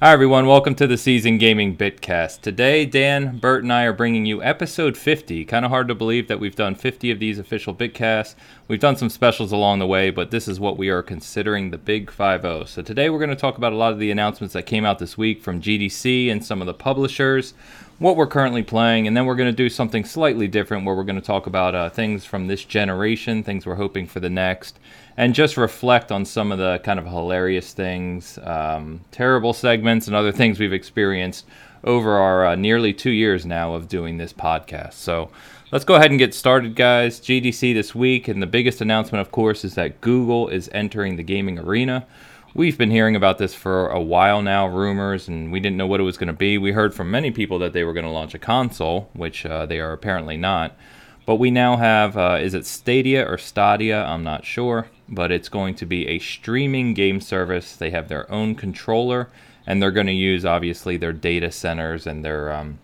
Hi, everyone. Welcome to the Season Gaming Bitcast. Today, Dan, Bert, and I are bringing you episode 50. Kind of hard to believe that we've done 50 of these official Bitcasts. We've done some specials along the way, but this is what we are considering the Big 5 0. So, today we're going to talk about a lot of the announcements that came out this week from GDC and some of the publishers, what we're currently playing, and then we're going to do something slightly different where we're going to talk about uh, things from this generation, things we're hoping for the next and just reflect on some of the kind of hilarious things, um, terrible segments, and other things we've experienced over our uh, nearly two years now of doing this podcast. So let's go ahead and get started, guys. GDC this week, and the biggest announcement, of course, is that Google is entering the gaming arena. We've been hearing about this for a while now, rumors, and we didn't know what it was going to be. We heard from many people that they were going to launch a console, which uh, they are apparently not. But we now have, uh, is it Stadia or Stadia? I'm not sure but it's going to be a streaming game service. They have their own controller, and they're going to use obviously their data centers and their um,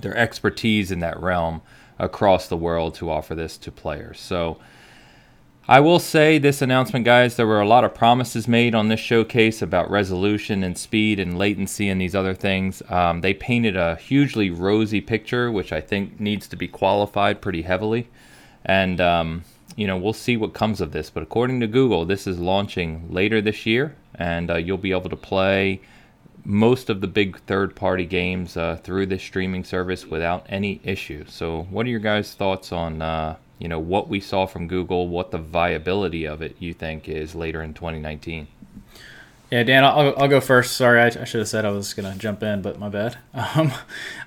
their expertise in that realm across the world to offer this to players. So. I will say this announcement, guys, there were a lot of promises made on this showcase about resolution and speed and latency and these other things. Um, they painted a hugely rosy picture, which I think needs to be qualified pretty heavily. And um, you know, we'll see what comes of this. But according to Google, this is launching later this year, and uh, you'll be able to play most of the big third-party games uh, through this streaming service without any issue. So, what are your guys' thoughts on, uh, you know, what we saw from Google, what the viability of it you think is later in 2019? Yeah, Dan, I'll, I'll go first. Sorry, I, I should have said I was going to jump in, but my bad. Um,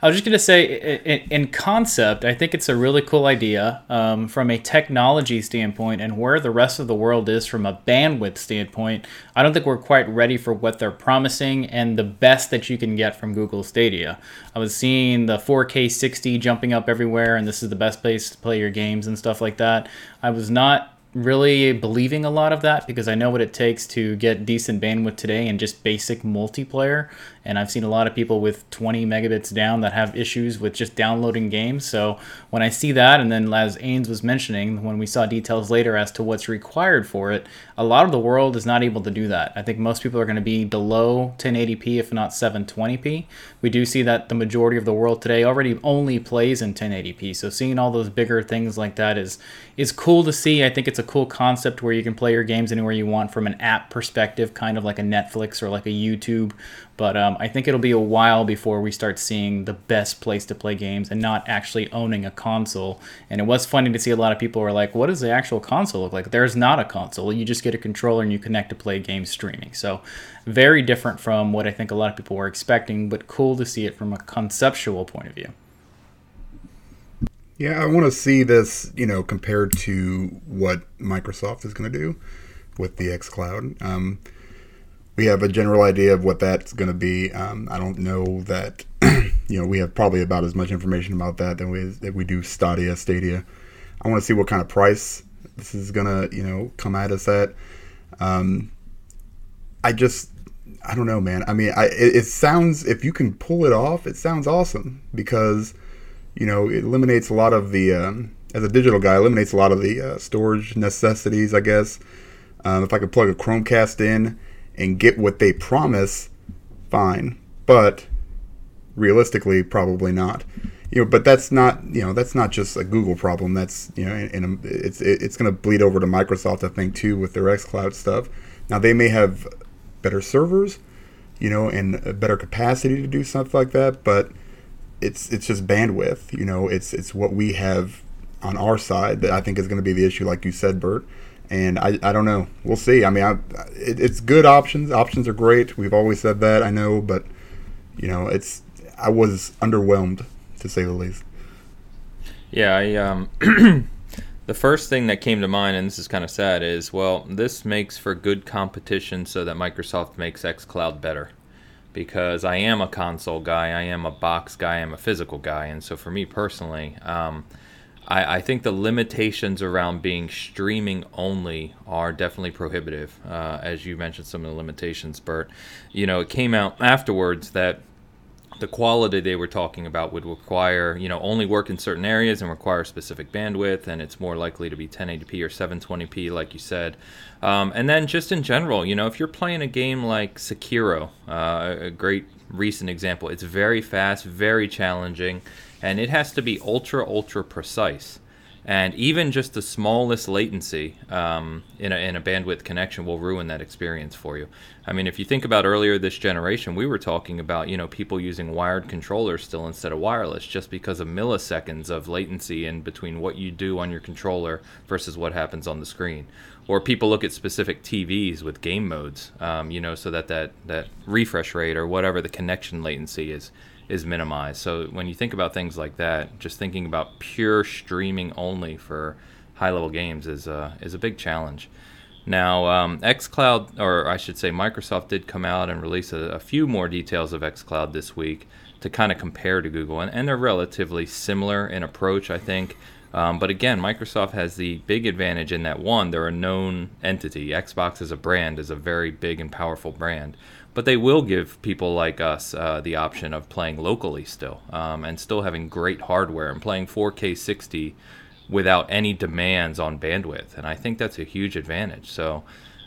I was just going to say, in, in, concept, I think it's a really cool idea um, from a technology standpoint and where the rest of the world is from a bandwidth standpoint. I don't think we're quite ready for what they're promising and the best that you can get from Google Stadia. I was seeing the 4K 60 jumping up everywhere, and this is the best place to play your games and stuff like that. I was not really believing a lot of that because I know what it takes to get decent bandwidth today and just basic multiplayer and I've seen a lot of people with 20 megabits down that have issues with just downloading games. So when I see that, and then as Ains was mentioning, when we saw details later as to what's required for it, a lot of the world is not able to do that. I think most people are going to be below 1080p, if not 720p. We do see that the majority of the world today already only plays in 1080p. So seeing all those bigger things like that is is cool to see. I think it's a cool concept where you can play your games anywhere you want from an app perspective, kind of like a Netflix or like a YouTube but um, I think it'll be a while before we start seeing the best place to play games and not actually owning a console. And it was funny to see a lot of people were like, what does the actual console look like? There's not a console. You just get a controller and you connect to play games streaming. So very different from what I think a lot of people were expecting, but cool to see it from a conceptual point of view. Yeah, I want to see this, you know, compared to what Microsoft is going to do with the X Cloud. Um, we have a general idea of what that's going to be. Um, I don't know that you know we have probably about as much information about that than we that we do Stadia. Stadia. I want to see what kind of price this is going to you know come at us at. Um, I just I don't know, man. I mean, I it, it sounds if you can pull it off, it sounds awesome because you know it eliminates a lot of the um, as a digital guy eliminates a lot of the uh, storage necessities. I guess um, if I could plug a Chromecast in and get what they promise, fine. But realistically, probably not. You know, but that's not you know that's not just a Google problem. That's you know, and it's it's going to bleed over to Microsoft, I think, too, with their XCloud stuff. Now they may have better servers, you know, and better capacity to do stuff like that, but it's it's just bandwidth. You know, it's it's what we have on our side that I think is going to be the issue, like you said, Bert and I, I don't know. We'll see. I mean, I, it, it's good options. Options are great. We've always said that. I know, but you know, it's I was underwhelmed to say the least. Yeah, I um, the first thing that came to mind, and this is kind of sad, is well, this makes for good competition, so that Microsoft makes XCloud better. Because I am a console guy, I am a box guy, I am a physical guy, and so for me personally, um, I, I think the limitations around being streaming only are definitely prohibitive. Uh, as you mentioned, some of the limitations, Bert. You know, it came out afterwards that the quality they were talking about would require, you know, only work in certain areas and require specific bandwidth, and it's more likely to be 1080p or 720p, like you said. Um, and then just in general, you know, if you're playing a game like Sekiro, uh, a great recent example, it's very fast, very challenging, and it has to be ultra, ultra precise and even just the smallest latency um, in, a, in a bandwidth connection will ruin that experience for you. I mean, if you think about earlier this generation, we were talking about you know people using wired controllers still instead of wireless, just because of milliseconds of latency in between what you do on your controller versus what happens on the screen. Or people look at specific TVs with game modes, um, you know, so that, that that refresh rate or whatever the connection latency is is minimized. So when you think about things like that, just thinking about pure streaming only for high level games is a, is a big challenge. Now, um, xCloud, or I should say, Microsoft did come out and release a, a few more details of xCloud this week to kind of compare to Google, and, and they're relatively similar in approach, I think. Um, but again, Microsoft has the big advantage in that one, they're a known entity. Xbox as a brand is a very big and powerful brand but they will give people like us uh, the option of playing locally still um, and still having great hardware and playing 4K 60 without any demands on bandwidth. And I think that's a huge advantage. So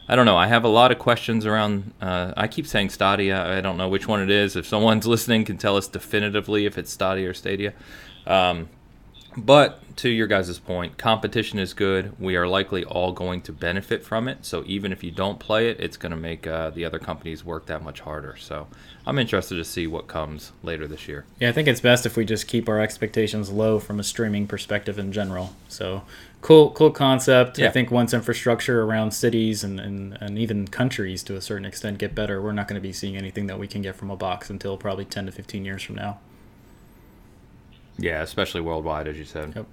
I don't know. I have a lot of questions around. Uh, I keep saying Stadia. I don't know which one it is. If someone's listening, can tell us definitively if it's Stadia or Stadia. Um, but to your guys' point, competition is good. We are likely all going to benefit from it. So even if you don't play it, it's going to make uh, the other companies work that much harder. So I'm interested to see what comes later this year. Yeah, I think it's best if we just keep our expectations low from a streaming perspective in general. So cool, cool concept. Yeah. I think once infrastructure around cities and, and, and even countries to a certain extent get better, we're not going to be seeing anything that we can get from a box until probably 10 to 15 years from now. Yeah, especially worldwide, as you said. Yep.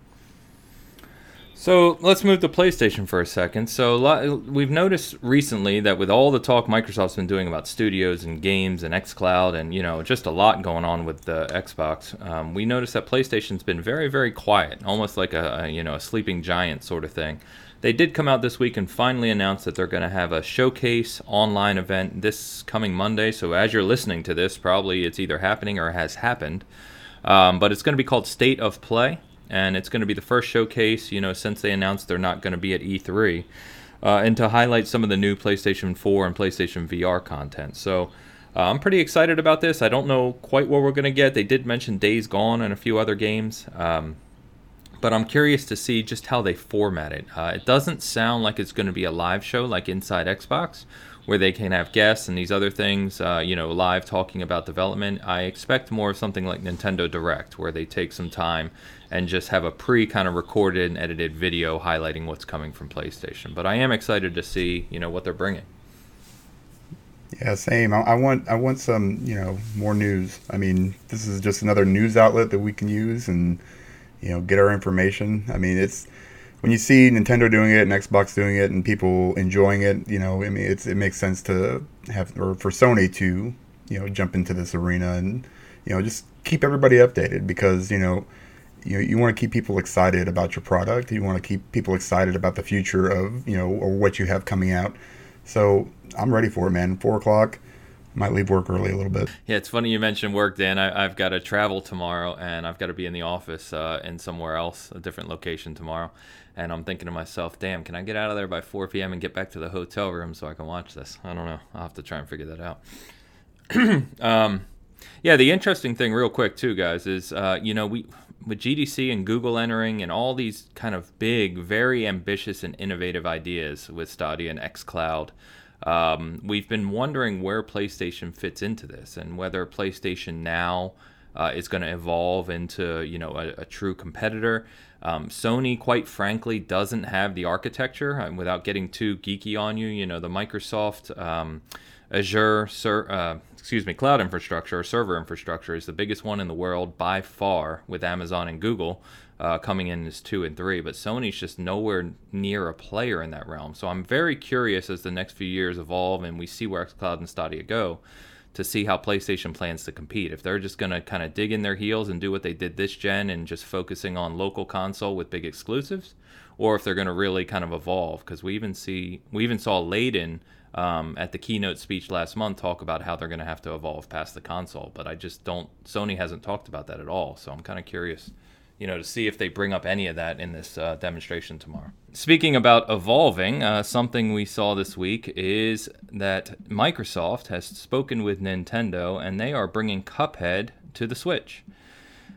So let's move to PlayStation for a second. So we've noticed recently that with all the talk Microsoft's been doing about studios and games and XCloud and you know just a lot going on with the Xbox, um, we noticed that PlayStation's been very very quiet, almost like a, a you know a sleeping giant sort of thing. They did come out this week and finally announce that they're going to have a showcase online event this coming Monday. So as you're listening to this, probably it's either happening or has happened. Um, but it's going to be called State of Play, and it's going to be the first showcase, you know, since they announced they're not going to be at E3, uh, and to highlight some of the new PlayStation 4 and PlayStation VR content. So uh, I'm pretty excited about this. I don't know quite what we're going to get. They did mention Days Gone and a few other games. Um, but I'm curious to see just how they format it. Uh, it doesn't sound like it's going to be a live show like Inside Xbox, where they can have guests and these other things, uh, you know, live talking about development. I expect more of something like Nintendo Direct, where they take some time and just have a pre kind of recorded and edited video highlighting what's coming from PlayStation. But I am excited to see, you know, what they're bringing. Yeah, same. I, I want I want some, you know, more news. I mean, this is just another news outlet that we can use and you know get our information. I mean, it's when you see Nintendo doing it and Xbox doing it and people enjoying it, you know, I mean, it's it makes sense to have or for Sony to you know jump into this arena and you know just keep everybody updated because you know you you want to keep people excited about your product. You want to keep people excited about the future of you know or what you have coming out. So I'm ready for it, man. Four o'clock might leave work early a little bit. Yeah, it's funny you mentioned work, Dan. I, have got to travel tomorrow, and I've got to be in the office uh, in somewhere else, a different location tomorrow. And I'm thinking to myself, damn, can I get out of there by 4 p.m. and get back to the hotel room so I can watch this? I don't know. I'll have to try and figure that out. um, yeah, the interesting thing, real quick, too, guys, is uh, you know we with GDC and Google entering and all these kind of big, very ambitious and innovative ideas with Stadia and XCloud. Um, we've been wondering where PlayStation fits into this and whether PlayStation Now uh, is going to evolve into you know a, a true competitor. Um, Sony, quite frankly, doesn't have the architecture. And without getting too geeky on you, you know the Microsoft um, Azure, ser- uh, excuse me, cloud infrastructure or server infrastructure is the biggest one in the world by far, with Amazon and Google uh, coming in as two and three, but Sony's just nowhere near a player in that realm. So I'm very curious as the next few years evolve and we see where xCloud and Stadia go to see how PlayStation plans to compete. If they're just going to kind of dig in their heels and do what they did this gen and just focusing on local console with big exclusives, or if they're going to really kind of evolve. Because we even see we even saw Layden um, at the keynote speech last month talk about how they're going to have to evolve past the console. But I just don't. Sony hasn't talked about that at all. So I'm kind of curious, you know, to see if they bring up any of that in this uh, demonstration tomorrow. Speaking about evolving, uh, something we saw this week is that Microsoft has spoken with Nintendo and they are bringing Cuphead to the Switch.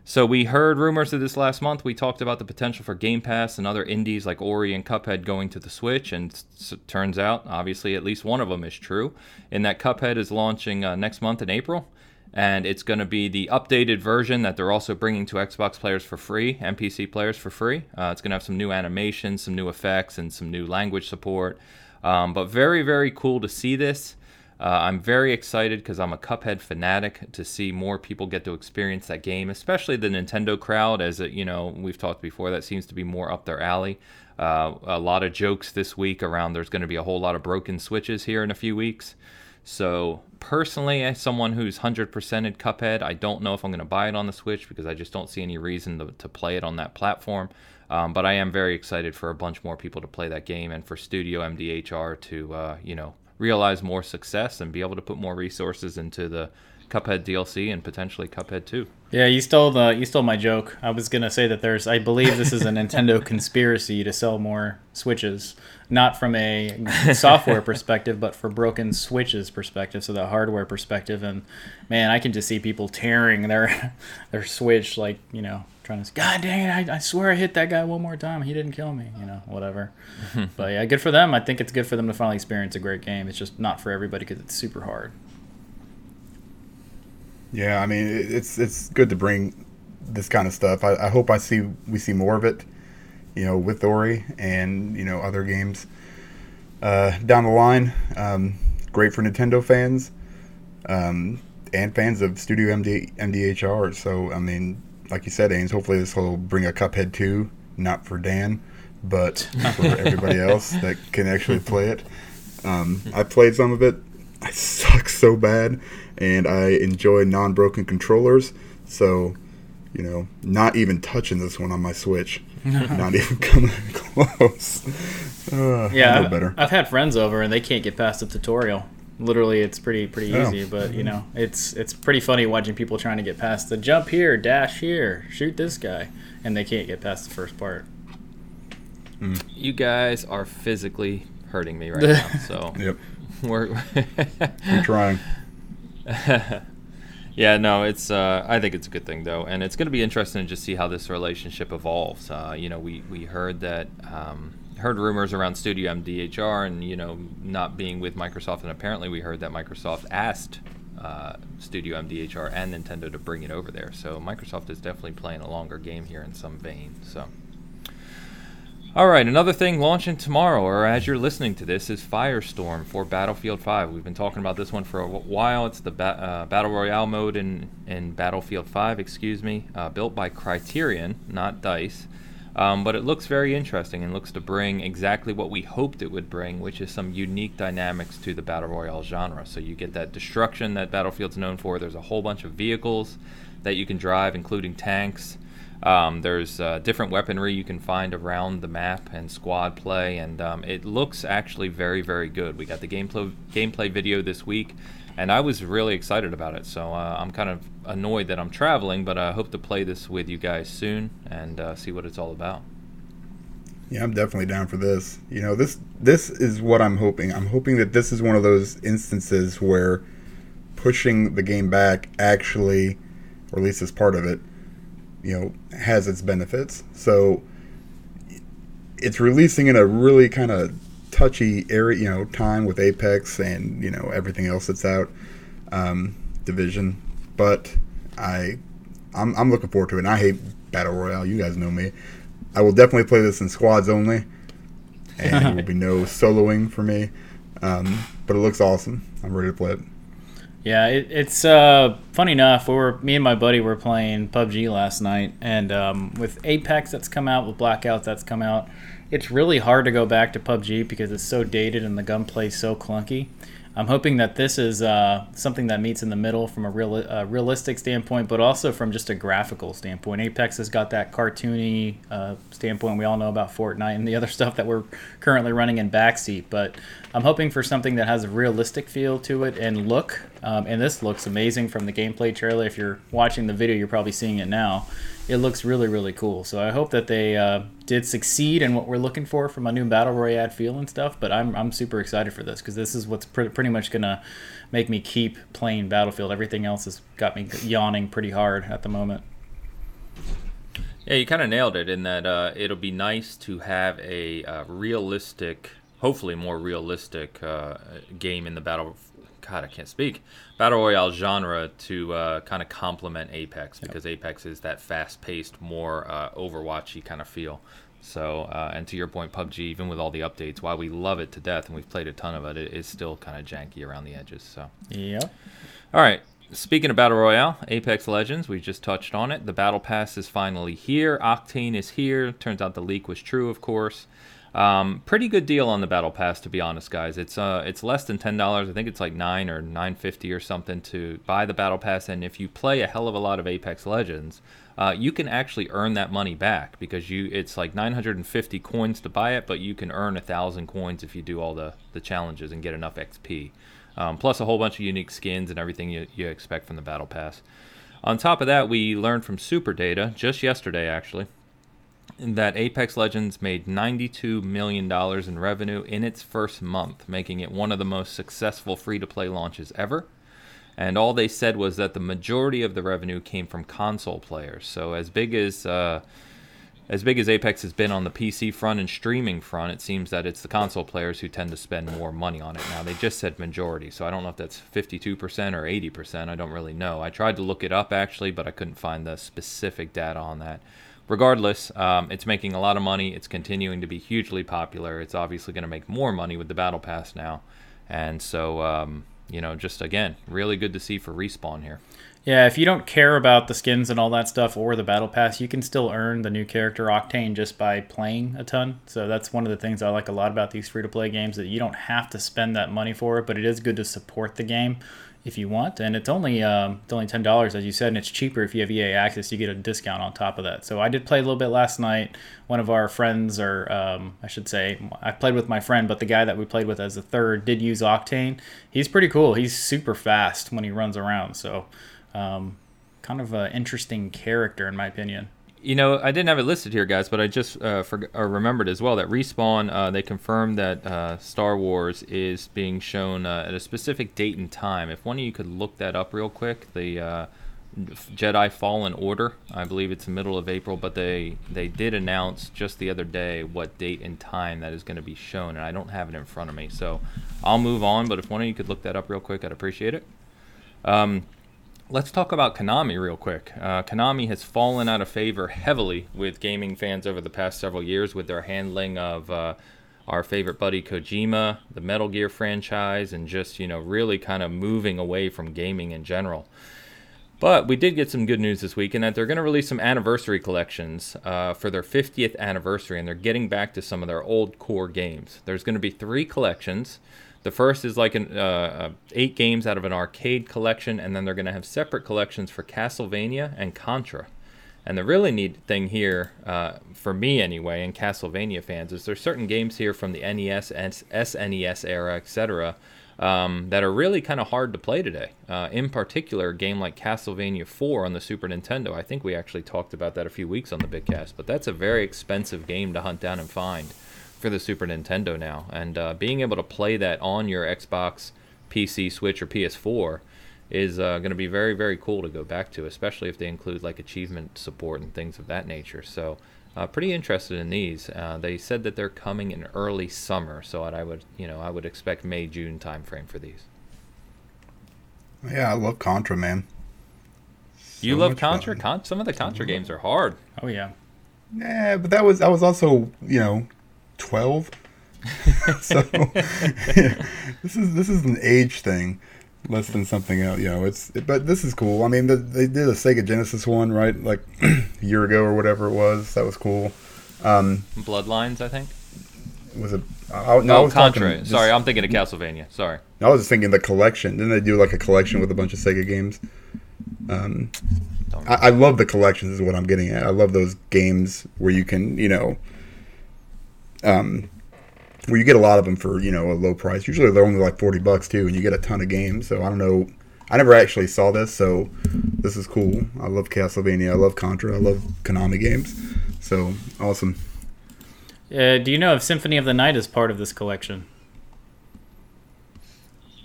So we heard rumors of this last month. We talked about the potential for Game Pass and other indies like Ori and Cuphead going to the Switch, and turns out, obviously, at least one of them is true. In that Cuphead is launching uh, next month in April, and it's going to be the updated version that they're also bringing to Xbox players for free and PC players for free. Uh, it's going to have some new animations, some new effects, and some new language support. Um, but very, very cool to see this. Uh, I'm very excited because I'm a Cuphead fanatic to see more people get to experience that game, especially the Nintendo crowd. As it, you know, we've talked before, that seems to be more up their alley. Uh, a lot of jokes this week around there's going to be a whole lot of broken switches here in a few weeks. So personally, as someone who's 100%ed Cuphead, I don't know if I'm going to buy it on the Switch because I just don't see any reason to, to play it on that platform. Um, but I am very excited for a bunch more people to play that game and for Studio MDHR to, uh, you know, realize more success and be able to put more resources into the Cuphead DLC and potentially Cuphead 2. Yeah, you stole the you stole my joke. I was gonna say that there's I believe this is a Nintendo conspiracy to sell more Switches, not from a software perspective, but for broken Switches perspective, so the hardware perspective. And man, I can just see people tearing their their Switch, like you know, trying to. God dang it! I, I swear I hit that guy one more time. He didn't kill me. You know, whatever. but yeah, good for them. I think it's good for them to finally experience a great game. It's just not for everybody because it's super hard. Yeah, I mean it's it's good to bring this kind of stuff. I, I hope I see we see more of it, you know, with Ori and you know other games uh, down the line. Um, great for Nintendo fans um, and fans of Studio MD, MDHR. So I mean, like you said, Ains, hopefully this will bring a Cuphead 2, not for Dan, but for everybody else that can actually play it. Um, I played some of it. I suck so bad, and I enjoy non-broken controllers. So, you know, not even touching this one on my Switch, not even coming close. Uh, Yeah, I know I've, better. I've had friends over and they can't get past the tutorial. Literally, it's pretty pretty Oh. easy, but you know, it's it's pretty funny watching people trying to get past the jump here, dash here, shoot this guy, and they can't get past the first part. Mm. You guys are physically hurting me right now. So Yep, we're. I'm trying. Yeah, no, it's. Uh, I think it's a good thing though, and it's going to be interesting to just see how this relationship evolves. Uh, you know, we we heard that um, heard rumors around Studio MDHR and you know not being with Microsoft, and apparently we heard that Microsoft asked uh, Studio MDHR and Nintendo to bring it over there. So Microsoft is definitely playing a longer game here in some vein. So. All right, another thing launching tomorrow, or as you're listening to this, is Firestorm for Battlefield 5. We've been talking about this one for a while. It's the ba- uh, Battle Royale mode in, in Battlefield 5, excuse me, uh, built by Criterion, not DICE. Um, but it looks very interesting and looks to bring exactly what we hoped it would bring, which is some unique dynamics to the Battle Royale genre. So you get that destruction that Battlefield's known for. There's a whole bunch of vehicles that you can drive, including tanks. Um, there's uh, different weaponry you can find around the map and squad play, and um, it looks actually very, very good. We got the gameplay gameplay video this week, and I was really excited about it. So uh, I'm kind of annoyed that I'm traveling, but I hope to play this with you guys soon and uh, see what it's all about. Yeah, I'm definitely down for this. You know, this this is what I'm hoping. I'm hoping that this is one of those instances where pushing the game back actually, or at least as part of it, you know, has its benefits. So it's releasing in a really kind of touchy area, you know, time with Apex and you know everything else that's out, um, Division. But I, I'm, I'm looking forward to it. And I hate battle royale. You guys know me. I will definitely play this in squads only, and there will be no soloing for me. Um, but it looks awesome. I'm ready to play it. Yeah, it, it's uh, funny enough. We were me and my buddy were playing PUBG last night, and um, with Apex that's come out, with Blackout that's come out, it's really hard to go back to PUBG because it's so dated and the gunplay's so clunky. I'm hoping that this is uh, something that meets in the middle from a real, uh, realistic standpoint, but also from just a graphical standpoint. Apex has got that cartoony uh, standpoint. We all know about Fortnite and the other stuff that we're currently running in backseat, but I'm hoping for something that has a realistic feel to it and look. Um, and this looks amazing from the gameplay trailer. If you're watching the video, you're probably seeing it now it looks really really cool. So I hope that they uh, did succeed in what we're looking for from a new battle royale feel and stuff. But I'm I'm super excited for this because this is what's pre- pretty much gonna make me keep playing Battlefield. Everything else has got me yawning pretty hard at the moment. Yeah, you kind of nailed it in that uh, it'll be nice to have a uh, realistic, hopefully more realistic uh, game in the battle God, I can't speak. Battle Royale genre to uh, kind of complement Apex because yep. Apex is that fast paced, more uh, Overwatchy kind of feel. So, uh, and to your point, PUBG, even with all the updates, while we love it to death and we've played a ton of it, it is still kind of janky around the edges. So, yeah. All right. Speaking of Battle Royale, Apex Legends, we just touched on it. The Battle Pass is finally here. Octane is here. Turns out the leak was true, of course. Um, pretty good deal on the battle pass, to be honest, guys. It's uh, it's less than ten dollars. I think it's like nine or nine fifty or something to buy the battle pass. And if you play a hell of a lot of Apex Legends, uh, you can actually earn that money back because you it's like 950 coins to buy it, but you can earn a thousand coins if you do all the the challenges and get enough XP. Um, plus a whole bunch of unique skins and everything you, you expect from the battle pass. On top of that, we learned from Super Data just yesterday, actually, that Apex Legends made $92 million in revenue in its first month, making it one of the most successful free to play launches ever. And all they said was that the majority of the revenue came from console players. So as big as uh, as big as Apex has been on the PC front and streaming front, it seems that it's the console players who tend to spend more money on it. Now they just said majority, so I don't know if that's 52% or 80%. I don't really know. I tried to look it up actually, but I couldn't find the specific data on that regardless, um, it's making a lot of money. It's continuing to be hugely popular. It's obviously going to make more money with the Battle Pass now. And so, um, you know, just again, really good to see for Respawn here. Yeah, if you don't care about the skins and all that stuff or the battle pass, you can still earn the new character Octane just by playing a ton. So that's one of the things I like a lot about these free to play games that you don't have to spend that money for it, but it is good to support the game if you want, and it's only um, it's only ten dollars as you said, and it's cheaper if you have EA access. You get a discount on top of that. So I did play a little bit last night. One of our friends, or um, I should say, I played with my friend, but the guy that we played with as a third did use Octane. He's pretty cool. He's super fast when he runs around. So um, kind of an interesting character in my opinion. You know, I didn't have it listed here, guys, but I just uh, for, uh, remembered as well that Respawn uh, they confirmed that uh, Star Wars is being shown uh, at a specific date and time. If one of you could look that up real quick, the uh, Jedi Fallen Order, I believe it's the middle of April, but they they did announce just the other day what date and time that is going to be shown, and I don't have it in front of me, so I'll move on. But if one of you could look that up real quick, I'd appreciate it. Um, let's talk about Konami real quick. Uh, Konami has fallen out of favor heavily with gaming fans over the past several years with their handling of uh, our favorite buddy Kojima, the Metal Gear franchise, and just, you know, really kind of moving away from gaming in general. But we did get some good news this week in that they're going to release some anniversary collections uh, for their 50th anniversary, and they're getting back to some of their old core games. There's going to be three collections. The first is like an uh, uh, eight games out of an arcade collection, and then they're going to have separate collections for Castlevania and Contra. And the really neat thing here, uh, for me anyway, and Castlevania fans, is there's certain games here from the NES, SNES era, etc., um, that are really kind of hard to play today. Uh, in particular, a game like Castlevania 4 on the Super Nintendo. I think we actually talked about that a few weeks on the Bitcast, but that's a very expensive game to hunt down and find for the Super Nintendo now, and uh, being able to play that on your Xbox, PC, Switch, or PS4 is uh, going to be very, very cool to go back to, especially if they include like achievement support and things of that nature. So, uh, pretty interested in these. Uh, they said that they're coming in early summer, so I would, you know, I would expect May June timeframe for these. Yeah, I love Contra, man. So you love Contra? Con- some of the Contra games are hard. Oh yeah. Yeah, but that was I was also you know 12. so yeah, this is this is an age thing less than something else you know it's but this is cool i mean the, they did a sega genesis one right like a year ago or whatever it was that was cool um, bloodlines i think was it? I, no, I Oh, was Contra. just- Sorry, I'm thinking of Castlevania. Sorry. I was just thinking the collection. Didn't they do like a collection with a bunch of Sega games? Um, I, I love the collections. Is what I'm getting at. I love those games where you can, you know, um, where you get a lot of them for you know a low price. Usually they're only like forty bucks too, and you get a ton of games. So I don't know. I never actually saw this, so this is cool. I love Castlevania. I love Contra. I love Konami games. So awesome. Uh, do you know if Symphony of the Night is part of this collection?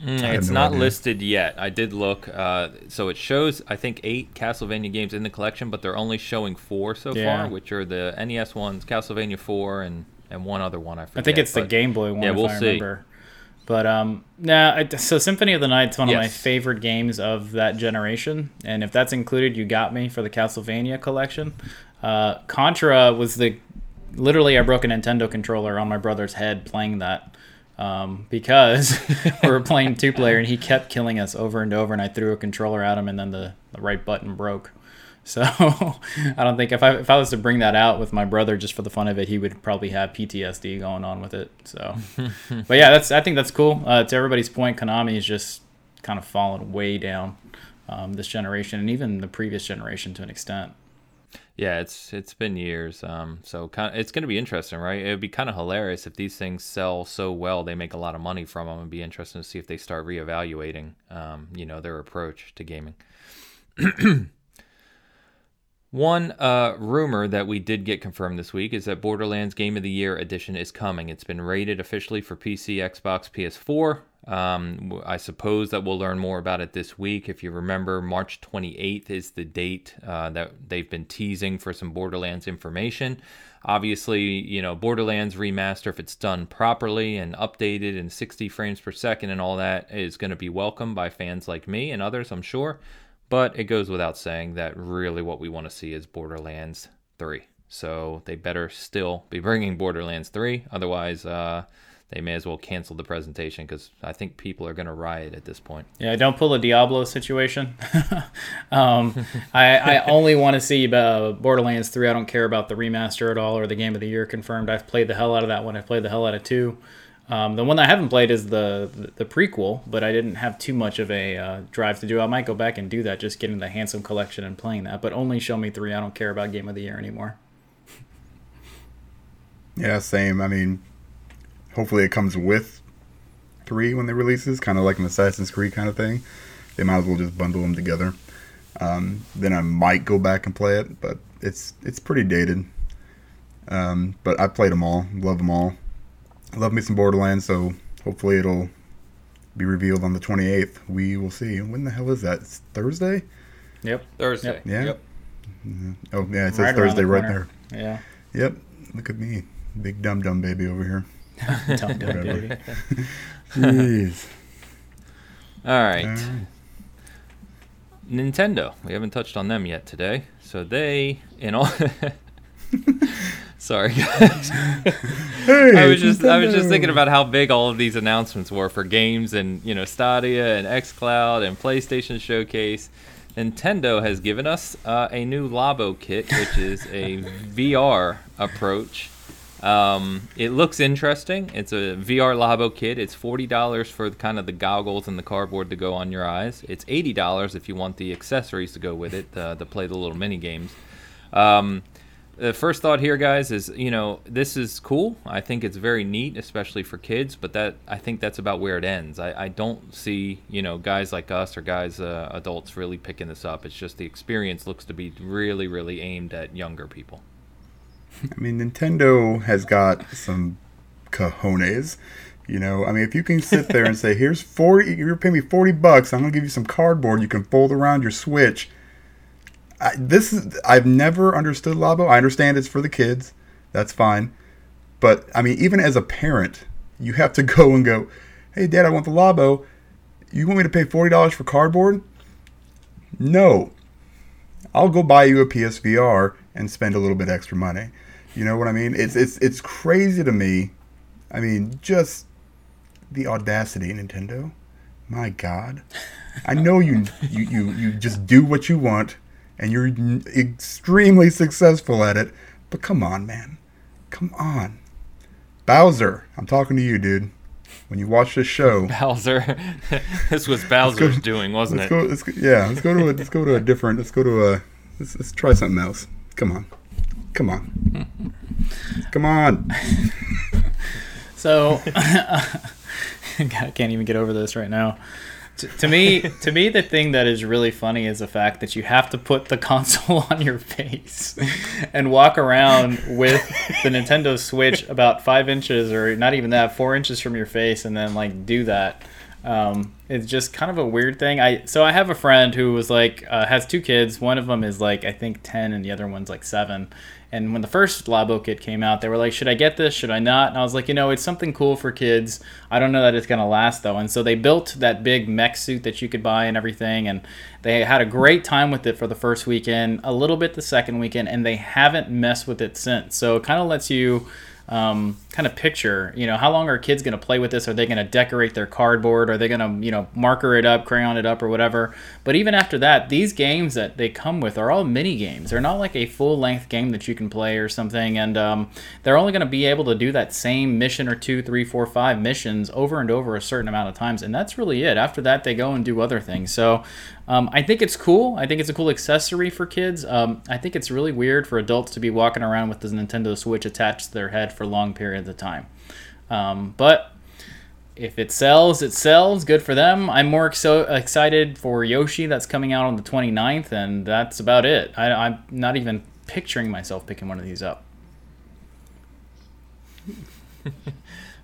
Mm, it's no not idea. listed yet. I did look. Uh, so it shows, I think, eight Castlevania games in the collection, but they're only showing four so Yeah. far, which are the NES ones, Castlevania 4, and, and one other one. I forget. I think it's the Game Boy one. yeah, if we'll I see. remember. But um, nah. I, so Symphony of the Night's one of my favorite games of that generation, and if that's included, you got me for the Castlevania collection. Uh, Contra was the literally I broke a Nintendo controller on my brother's head playing that. Um, because we were playing two player and he kept killing us over and over, and I threw a controller at him, and then the, the right button broke. So I don't think if I if I was to bring that out with my brother just for the fun of it, he would probably have PTSD going on with it. So, but yeah, that's I think that's cool. Uh, to everybody's point, Konami is just kind of fallen way down um, this generation and even the previous generation to an extent. Yeah, it's it's been years. Um, so kind it's going to be interesting, right? It would be kind of hilarious if these things sell so well, they make a lot of money from them. It'd be interesting to see if they start reevaluating, um, you know, their approach to gaming. One uh, rumor that we did get confirmed this week is that Borderlands Game of the Year edition is coming. It's been rated officially for PC, Xbox, PS4. Um, I suppose that we'll learn more about it this week. If you remember, March 28th is the date uh, that they've been teasing for some Borderlands information. Obviously, you know, Borderlands remaster, if it's done properly and updated in 60 frames per second and all that, is going to be welcomed by fans like me and others, I'm sure. But it goes without saying that really what we want to see is Borderlands 3. So they better still be bringing Borderlands 3. Otherwise, uh, they may as well cancel the presentation because I think people are going to riot at this point. Yeah, don't pull a Diablo situation. um, I, I only want to see uh, Borderlands 3. I don't care about the remaster at all or the Game of the Year confirmed. I've played the hell out of that one. I've played the hell out of 2. Um, the one I haven't played is the, the the prequel, but I didn't have too much of a uh, drive to do. I might go back and do that, just getting the handsome collection and playing that. But only show me three. I don't care about Game of the Year anymore. Yeah, same. I mean, hopefully it comes with three when they releases, kind of like an Assassin's Creed kind of thing. They might as well just bundle them together. Um, then I might go back and play it, but it's it's pretty dated. Um, but I played them all, love them all. Love me some Borderlands, so hopefully it'll be revealed on the 28th. We will see. When the hell is that? It's Thursday? Yep. Thursday. Yeah. Yep. Mm-hmm. Oh yeah, it says Right Thursday the right there. Yeah. Yep. Look at me, big dumb dumb baby over here. Dumb, dumb baby. Jeez. All right. All right. Nintendo. We haven't touched on them yet today. So they, in all. Sorry, guys. Hey, I was just I was just thinking about how big all of these announcements were for games and you know Stadia and XCloud and PlayStation Showcase. Nintendo has given us uh, a new Labo kit, which is a VR approach. Um, it looks interesting. It's a VR Labo kit. It's forty dollars for kind of the goggles and the cardboard to go on your eyes. It's eighty dollars if you want the accessories to go with it uh, to play the little mini games. Um, the first thought here, guys, is you know this is cool. I think it's very neat, especially for kids. But that I think that's about where it ends. I, I don't see you know guys like us or guys uh, adults really picking this up. It's just the experience looks to be really really aimed at younger people. I mean, Nintendo has got some cojones. You know, I mean, if you can sit there and say, "Here's forty, you're paying me forty bucks. I'm gonna give you some cardboard. You can fold around your Switch." I, this is I've never understood Labo. I understand it's for the kids. That's fine. But I mean, even as a parent, you have to go and go, "Hey, Dad, I want the Labo. You want me to pay forty dollars for cardboard?" No. I'll go buy you a PSVR and spend a little bit extra money. You know what I mean? It's it's it's crazy to me. I mean, just the audacity, Nintendo. My God, I know you you you you just do what you want, and you're n- extremely successful at it. But come on, man, come on. Bowser, I'm talking to you, dude. When you watch this show, Bowser. this was Bowser's doing, wasn't let's it? go. Let's go, yeah, let's go to a, let's go to a different. Let's go to a. Let's, let's try something else. Come on, come on, come on. So I can't even get over this right now. To, me, to me, the thing that is really funny is the fact that you have to put the console on your face and walk around with the Nintendo Switch about five inches, or not even that, four inches from your face, and then like do that. Um, it's just kind of a weird thing. I so I have a friend who was like uh, has two kids. One of them is like I think ten, and the other one's like seven. And when the first Labo kit came out, they were like, "Should I get this? Should I not?" And I was like, "You know, it's something cool for kids. I don't know that it's gonna last though." And so they built that big mech suit that you could buy and everything, and they had a great time with it for the first weekend, a little bit the second weekend, and they haven't messed with it since. So it kind of lets you um, kind of picture, you know, how long are kids going to play with this? Are they going to decorate their cardboard? Are they going to, you know, marker it up, crayon it up, or whatever? But even after that, these games that they come with are all mini games. They're not like a full length game that you can play or something. And um, they're only going to be able to do that same mission or two, three, four, five missions over and over a certain amount of times. And that's really it. After that, they go and do other things. So um, I think it's cool. I think it's a cool accessory for kids. Um, I think it's really weird for adults to be walking around with the Nintendo Switch attached to their head for long periods of time. Um, but if it sells, it sells. Good for them. I'm more exo- excited for Yoshi that's coming out on the 29th, and that's about it. I, I'm not even picturing myself picking one of these up.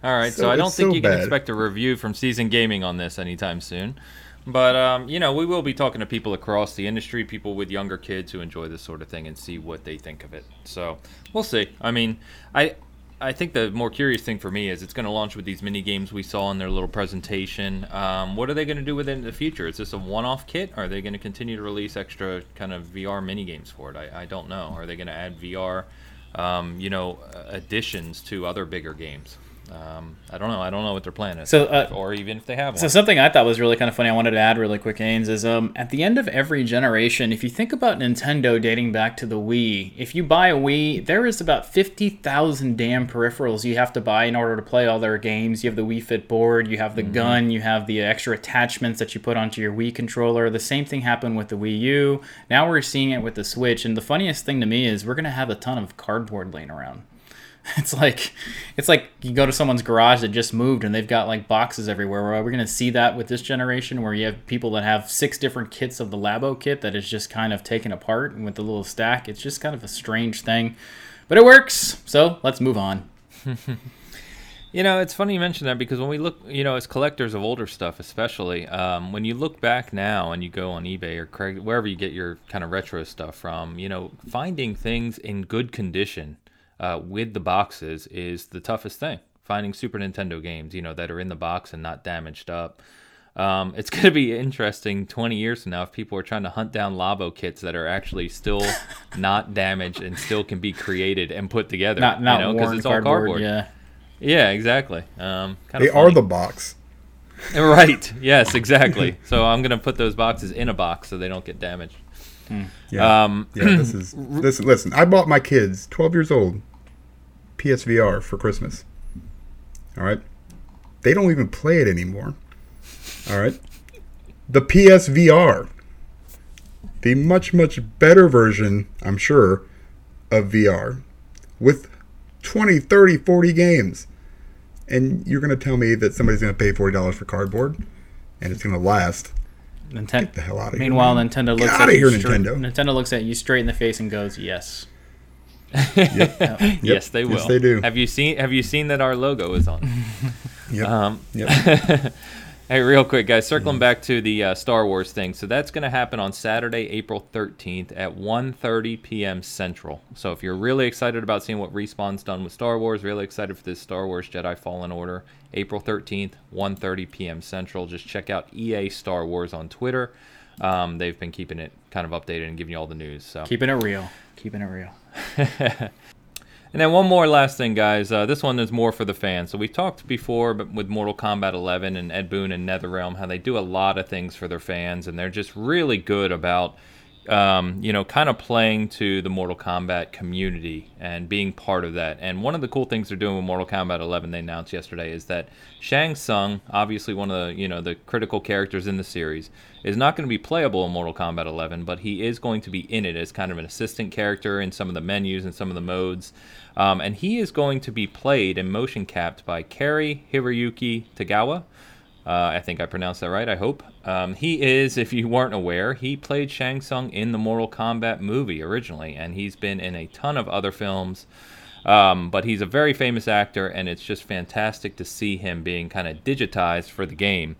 All right, so, So I don't think so you can bad. expect a review from Season Gaming on this anytime soon. But um, you know, we will be talking to people across the industry, people with younger kids who enjoy this sort of thing, and see what they think of it. So we'll see. I mean, I I think the more curious thing for me is it's going to launch with these mini games we saw in their little presentation. Um, what are they going to do with it in the future? Is this a one-off kit? Are they going to continue to release extra kind of VR mini games for it? I, I don't know. Are they going to add VR, um, you know, additions to other bigger games? Um, I don't know. I don't know what their plan is. So, uh, or even if they have one. So something I thought was really kind of funny. I wanted to add really quick, Ains, is um, at the end of every generation, if you think about Nintendo dating back to the Wii, if you buy a Wii, there is about fifty thousand damn peripherals you have to buy in order to play all their games. You have the Wii Fit board, you have the gun, you have the extra attachments that you put onto your Wii controller. The same thing happened with the Wii U. Now we're seeing it with the Switch, and the funniest thing to me is we're gonna have a ton of cardboard laying around. It's like it's like you go to someone's garage that just moved and they've got like boxes everywhere. Are we going to see that with this generation where you have people that have six different kits of the Labo kit that is just kind of taken apart and with the little stack? It's just kind of a strange thing, but it works. So let's move on. You know, it's funny you mention that because when we look, you know, as collectors of older stuff, especially, um, when you look back now and you go on eBay or Craig, wherever you get your kind of retro stuff from, you know, finding things in good condition uh, with the boxes is the toughest thing. Finding Super Nintendo games, you know, that are in the box and not damaged up. Um, it's going to be interesting 20 years from now if people are trying to hunt down Labo kits that are actually still not damaged and still can be created and put together. Not not you know, 'cause worn it's all cardboard. cardboard. Yeah. Yeah, exactly. Um, kind They of are the box. right. Yes, exactly. so I'm gonna put those boxes in a box so they don't get damaged. Yeah. Um, yeah. This is this. Listen, I bought my kids, 12 years old, PSVR for Christmas. All right. They don't even play it anymore. All right. The PSVR, the much much better version, I'm sure, of VR, with 20, 30, 40 games. And you're going to tell me that somebody's going to pay $40 for cardboard and it's going to last. Nintendo. Get the hell out of here. Meanwhile, man. Nintendo looks outta at you here, straight, Nintendo. Nintendo looks at you straight in the face and goes, "Yes." Yes, they will. Yes, they do. Have you seen Have you seen that our logo is on? Yep. Um, yep. hey, real quick, guys, circling back to the uh, Star Wars thing. So that's going to happen on Saturday, April 13th at 1:30 p.m. Central. So if you're really excited about seeing what Respawn's done with Star Wars, really excited for this Star Wars Jedi Fallen Order, April 13th, 1:30 p.m. Central. Just check out EA Star Wars on Twitter. Um, they've been keeping it kind of updated and giving you all the news. So Keeping it real. Keeping it real. And then one more last thing, guys. Uh, this one is more for the fans. So we talked before but with Mortal Kombat 11 and Ed Boon and NetherRealm how they do a lot of things for their fans, and they're just really good about um, you know, kind of playing to the Mortal Kombat community and being part of that. And one of the cool things they're doing with Mortal Kombat 11, they announced yesterday, is that Shang Tsung, obviously one of the you know the critical characters in the series, is not going to be playable in Mortal Kombat 11, but he is going to be in it as kind of an assistant character in some of the menus and some of the modes. Um, and he is going to be played and motion capped by Cary Hiroyuki Tagawa. Uh, I think I pronounced that right. I hope. Um, he is, if you weren't aware, he played Shang Tsung in the Mortal Kombat movie originally, and he's been in a ton of other films. Um, but he's a very famous actor, and it's just fantastic to see him being kind of digitized for the game.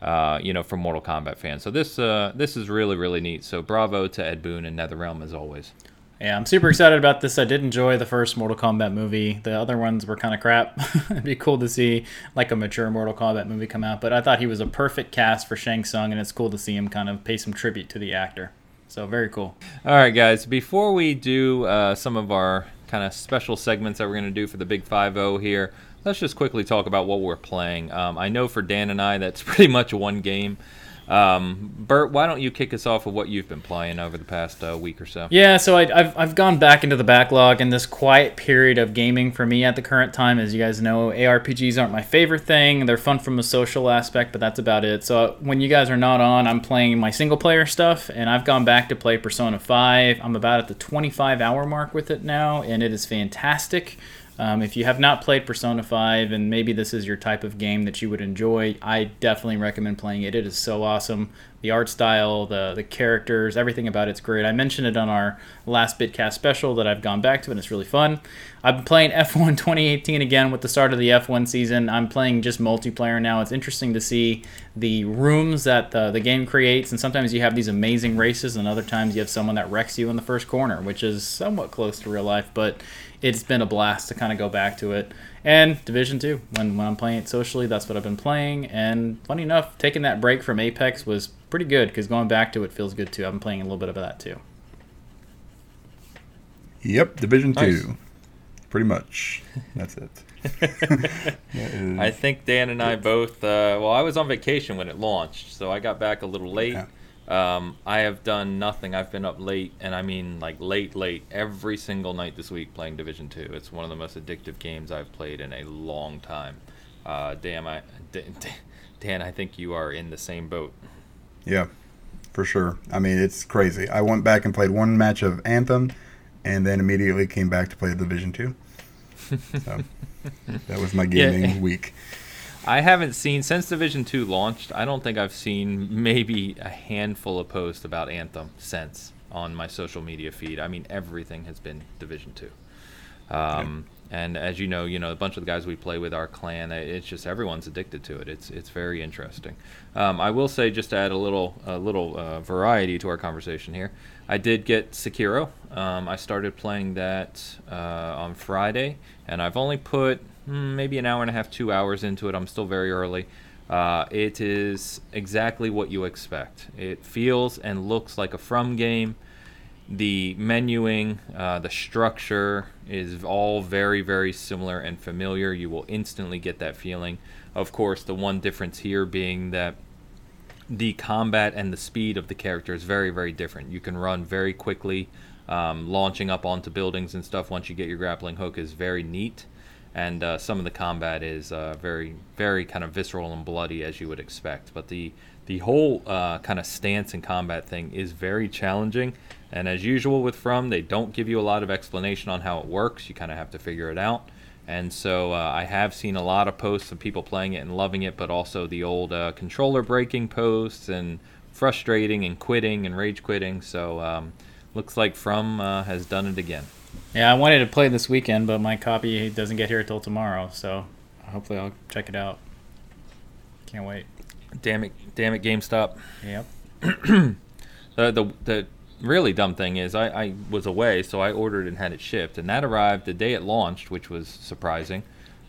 Uh, you know, for Mortal Kombat fans. So this uh, this is really really neat. So bravo to Ed Boon and NetherRealm as always. Yeah, I'm super excited about this. I did enjoy the first Mortal Kombat movie. The other ones were kind of crap. It'd be cool to see like a mature Mortal Kombat movie come out, but I thought he was a perfect cast for Shang Tsung, and it's cool to see him kind of pay some tribute to the actor. So very cool. All right, guys. Before we do uh, some of our kind of special segments that we're going to do for the Big Five O here, let's just quickly talk about what we're playing. Um, I know for Dan and I, that's pretty much one game. Um, Bert, why don't you kick us off with what you've been playing over the past uh, week or so? Yeah, so I, have I've gone back into the backlog in this quiet period of gaming for me at the current time. As you guys know, ARPGs aren't my favorite thing. They're fun from a social aspect, but that's about it. So when you guys are not on, I'm playing my single player stuff, and I've gone back to play Persona 5. I'm about at the 25 hour mark with it now, and it is fantastic. Um, if you have not played Persona 5 and maybe this is your type of game that you would enjoy, I definitely recommend playing it. It is so awesome. The art style, the, the characters, everything about it's great. I mentioned it on our last Bitcast special that I've gone back to and it's really fun. I've been playing F1 2018 again with the start of the F1 season. I'm playing just multiplayer now. It's interesting to see the rooms that the, the game creates, and sometimes you have these amazing races, and other times you have someone that wrecks you in the first corner, which is somewhat close to real life, but it's been a blast to kind of go back to it. And Division 2, when, when I'm playing it socially, that's what I've been playing. And funny enough, taking that break from Apex was pretty good because going back to it feels good too. I've been playing a little bit of that too. Yep, Division nice. 2. Pretty much. That's it. I think Dan and I both. Uh, well, I was on vacation when it launched, so I got back a little late. Yeah. Um, I have done nothing. I've been up late, and I mean like late, late every single night this week playing Division Two. It's one of the most addictive games I've played in a long time. Uh, damn, I, Dan, I think you are in the same boat. Yeah, for sure. I mean, it's crazy. I went back and played one match of Anthem, and then immediately came back to play Division Two. So that was my gaming yeah. week. I haven't seen since Division Two launched. I don't think I've seen maybe a handful of posts about Anthem since on my social media feed. I mean, everything has been Division Two. Um, And as you know, you know a bunch of the guys we play with our clan. It's just everyone's addicted to it. It's it's very interesting. Um, I will say just to add a little a little uh, variety to our conversation here. I did get Sekiro. Um, I started playing that uh, on Friday, and I've only put maybe an hour and a half, two hours into it. I'm still very early. Uh, it is exactly what you expect. It feels and looks like a From game. The menuing, uh, the structure is all very, very similar and familiar. You will instantly get that feeling. Of course, the one difference here being that the combat and the speed of the character is very, very different. You can run very quickly. Um, launching up onto buildings and stuff once you get your grappling hook is very neat and uh, some of the combat is uh, very, very kind of visceral and bloody as you would expect. But the the whole uh, kind of stance and combat thing is very challenging. And as usual with From, they don't give you a lot of explanation on how it works. You kind of have to figure it out. And so uh, I have seen a lot of posts of people playing it and loving it, but also the old uh, controller breaking posts and frustrating and quitting and rage quitting. So um, looks like From uh, has done it again. Yeah, I wanted to play this weekend, but my copy doesn't get here until tomorrow, so hopefully I'll check it out. Can't wait. Damn it! Damn it! GameStop. Yep. the, the the really dumb thing is I, I was away, so I ordered and had it shipped, and that arrived the day it launched, which was surprising.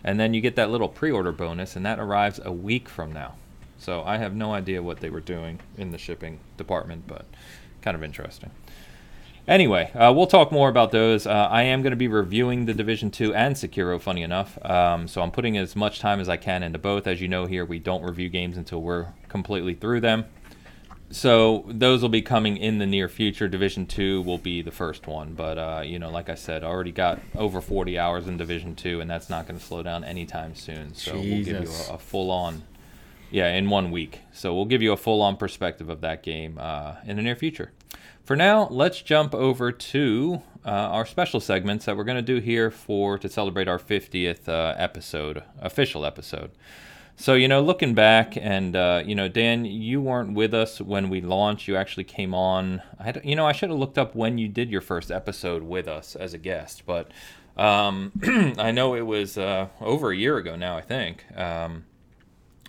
And then you get that little pre-order bonus, and that arrives a week from now. So I have no idea what they were doing in the shipping department, but kind of interesting. Anyway, uh, we'll talk more about those. Uh, I am going to be reviewing the Division 2 and Sekiro, funny enough. Um, so I'm putting as much time as I can into both. As you know, here we don't review games until we're completely through them. so those will be coming in the near future. Division two will be the first one, but uh, you know, like I said, I already got over 40 hours in Division two, and that's not going to slow down anytime soon. So we'll give you a, a full on, yeah, in one week. So we'll give you a full on perspective of that game uh, in the near future. For now, let's jump over to uh, our special segments that we're going to do here for to celebrate our 50th uh, episode, official episode. So you know, looking back, and uh, you know, Dan, you weren't with us when we launched. You actually came on. I, don't- you know, I should have looked up when you did your first episode with us as a guest, but um, I know it was uh, over a year ago now. I think. Um,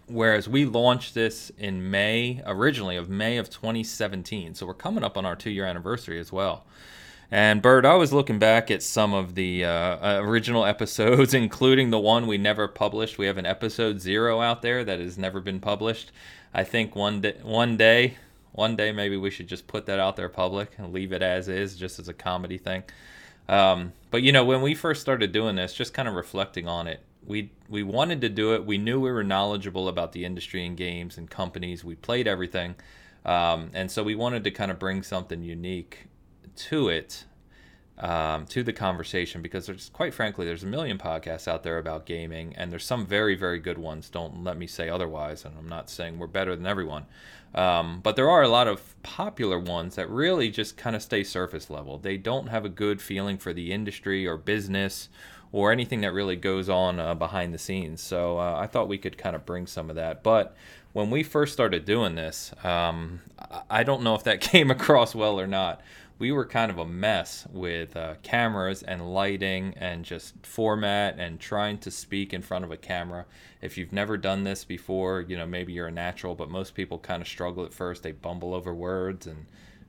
whereas we launched this in May originally of May of 2017, so we're coming up on our two-year anniversary as well. And Bert, I was looking back at some of the uh, original episodes, including the one we never published. We have an episode zero out there that has never been published. I think one day, one day, one day, maybe we should just put that out there public and leave it as is, just as a comedy thing. Um, but you know, when we first started doing this, just kind of reflecting on it, we we wanted to do it. We knew we were knowledgeable about the industry and games and companies. We played everything, um, and so we wanted to kind of bring something unique to it, um, to the conversation, because there's quite frankly, there's a million podcasts out there about gaming, and there's some very very good ones. Don't let me say otherwise, and I'm not saying we're better than everyone. Um, but there are a lot of popular ones that really just kind of stay surface level. They don't have a good feeling for the industry or business or anything that really goes on uh, behind the scenes. So uh, I thought we could kind of bring some of that. But when we first started doing this, um, I- don't know if that came across well or not. We were kind of a mess with uh, cameras and lighting and just format and trying to speak in front of a camera. If you've never done this before, you know, maybe you're a natural, but most people kind of struggle at first. They bumble over words and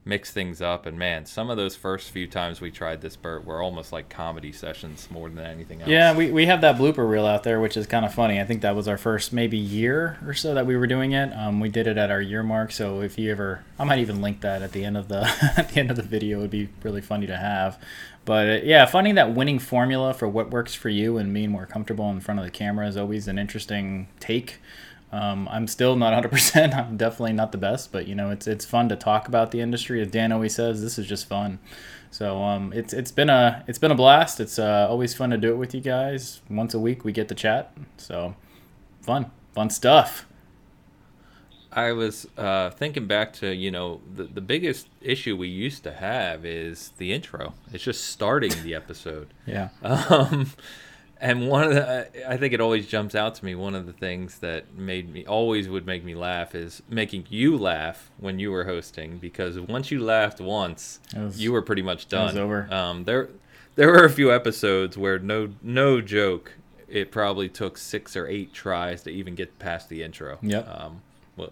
mix things up. And man, some of those first few times we tried this, Bert, were almost like comedy sessions more than anything else. Yeah, we, we have that blooper reel out there, which is kind of funny. I think that was our first maybe year or so that we were doing it. Um, we did it at our year mark, so if you ever, I might even link that at the end of the at the end of the video. It would be really funny to have. But uh, yeah, finding that winning formula for what works for you and being more comfortable in front of the camera is always an interesting take. Um, I'm still not 100%. I'm definitely not the best, but you know, it's it's fun to talk about the industry. As Dan always says, this is just fun. So um, it's it's been a it's been a blast. It's uh, always fun to do it with you guys. Once a week we get to chat. So fun, fun stuff. I was uh, thinking back to you know the the biggest issue we used to have is the intro. It's just starting the episode. Yeah. Um, and one of the, I think it always jumps out to me. One of the things that made me always would make me laugh is making you laugh when you were hosting because once you laughed once, was- you were pretty much it done. was over. Um, there, there were a few episodes where no, no joke, it probably took six or eight tries to even get past the intro. Yep. Um,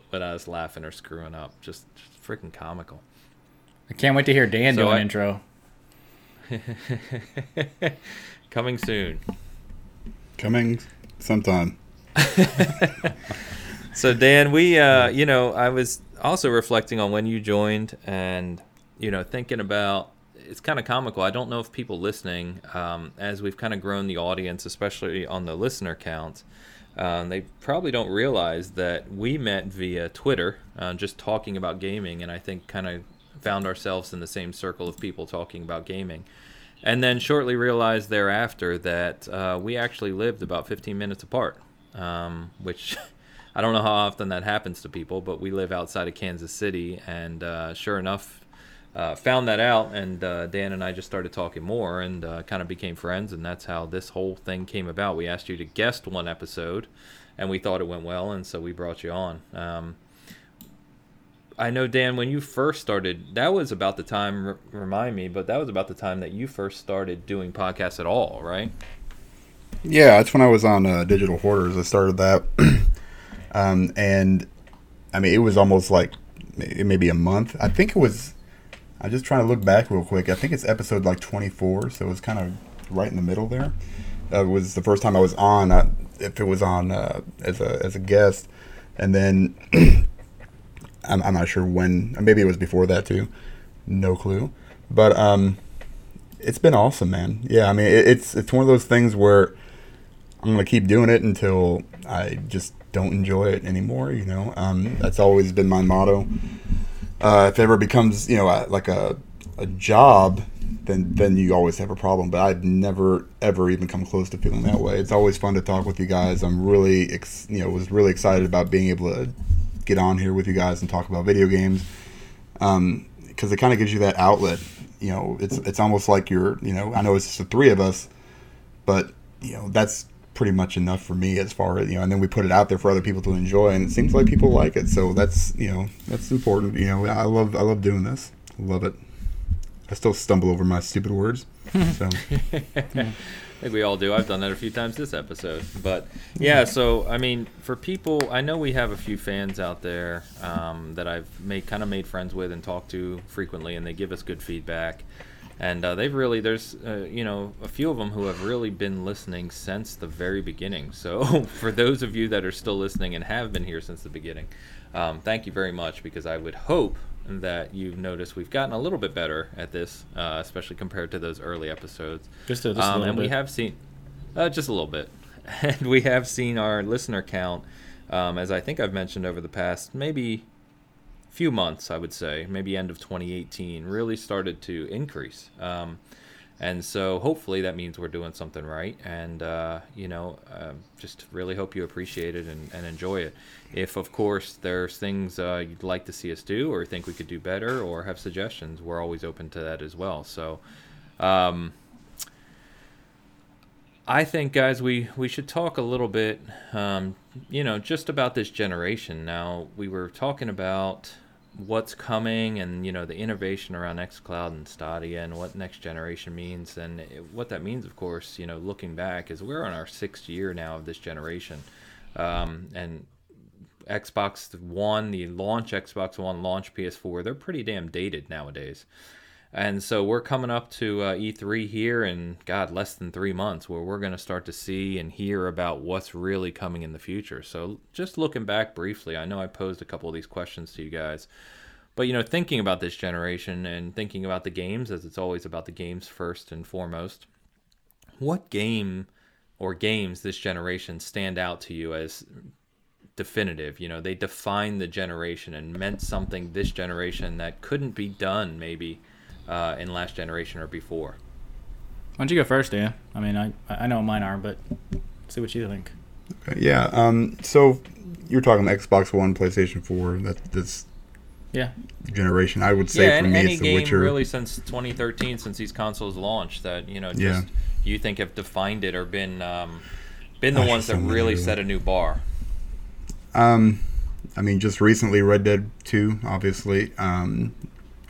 when I was laughing or screwing up, just, just freaking comical. I can't wait to hear Dan So do an I- intro. Coming soon. Coming sometime. So Dan, we uh, you know, I was also reflecting on when you joined and you know, thinking about it's kind of comical. I don't know if people listening, um, as we've kind of grown the audience, especially on the listener count, um, they probably don't realize that we met via Twitter, uh, just talking about gaming, and I think kind of found ourselves in the same circle of people talking about gaming. And then shortly realized thereafter that uh, we actually lived about 15 minutes apart, um, which I don't know how often that happens to people, but we live outside of Kansas City, and uh, sure enough, uh, found that out, and uh, Dan and I just started talking more, and uh, kind of became friends, and that's how this whole thing came about. We asked you to guest one episode, and we thought it went well, and so we brought you on. Um, I know Dan, when you first started, that was about the time. Remind me, but that was about the time that you first started doing podcasts at all, right? Yeah, that's when I was on uh, Digital Hoarders. I started that, um, and I mean, it was almost like maybe a month. I think it was. I'm just trying to look back real quick. I think it's episode like 24, so it was kind of right in the middle there. Uh, it was the first time I was on. Uh, if it was on uh, as a as a guest, and then I'm, I'm not sure when. Maybe it was before that too. No clue. But um, it's been awesome, man. Yeah, I mean, it, it's it's one of those things where I'm gonna keep doing it until I just don't enjoy it anymore. You know, um, that's always been my motto. uh, if it ever becomes you know a, like a a job, then then you always have a problem. But I've never ever even come close to feeling that way. It's always fun to talk with you guys. I'm really ex- you know was really excited about being able to get on here with you guys and talk about video games because um, it kind of gives you that outlet. You know, it's it's almost like you're you know I know it's just the three of us, but you know that's pretty much enough for me as far as you know and then we put it out there for other people to enjoy and it seems like people like it so that's you know that's important you know i love i love doing this love it I still stumble over my stupid words. So. I think we all do. I've done that a few times this episode. But yeah, so I mean, for people, I know we have a few fans out there um, that I've made kind of made friends with and talked to frequently, and they give us good feedback. And uh, they've really, there's, uh, you know, a few of them who have really been listening since the very beginning. So for those of you that are still listening and have been here since the beginning, um, thank you very much because I would hope that you've noticed we've gotten a little bit better at this, uh, especially compared to those early episodes. Just a, just um, a and bit. we have seen uh, just a little bit, and we have seen our listener count, um, as I think I've mentioned over the past maybe few months, I would say, maybe end of 2018, really started to increase. Um, and so hopefully that means we're doing something right. And, uh, you know, uh, just really hope you appreciate it and, and, enjoy it. If, of course, there's things uh, you'd like to see us do or think we could do better or have suggestions, we're always open to that as well. So, um, I think, guys, we, we should talk a little bit, um, you know, just about this generation. Now, we were talking about what's coming and you know the innovation around xcloud and stadia and what next generation means. And what that means of course you know looking back is we're on our sixth year now of this generation. Um, and xbox one the launch xbox one launch ps4 they're pretty damn dated nowadays and so we're coming up to uh, E3 here in, God, less than three months, where we're going to start to see and hear about what's really coming in the future. So just looking back briefly, I know I posed a couple of these questions to you guys. But, you know, thinking about this generation and thinking about the games, as it's always about the games first and foremost, what game or games this generation stand out to you as definitive? You know, they define the generation and meant something this generation that couldn't be done maybe uh, in last generation or before. Why don't you go first, Dan? I mean, I I know mine are, but see what you think. Okay, yeah. Um. So you're talking Xbox One, PlayStation Four. That that's yeah generation. I would say yeah, for me, any it's The game Witcher. really since 2013, since these consoles launched, that you know just Yeah. you think have defined it or been um, been the Gosh, ones that so really set a new bar. Um, I mean, just recently, Red Dead Two, obviously. Um,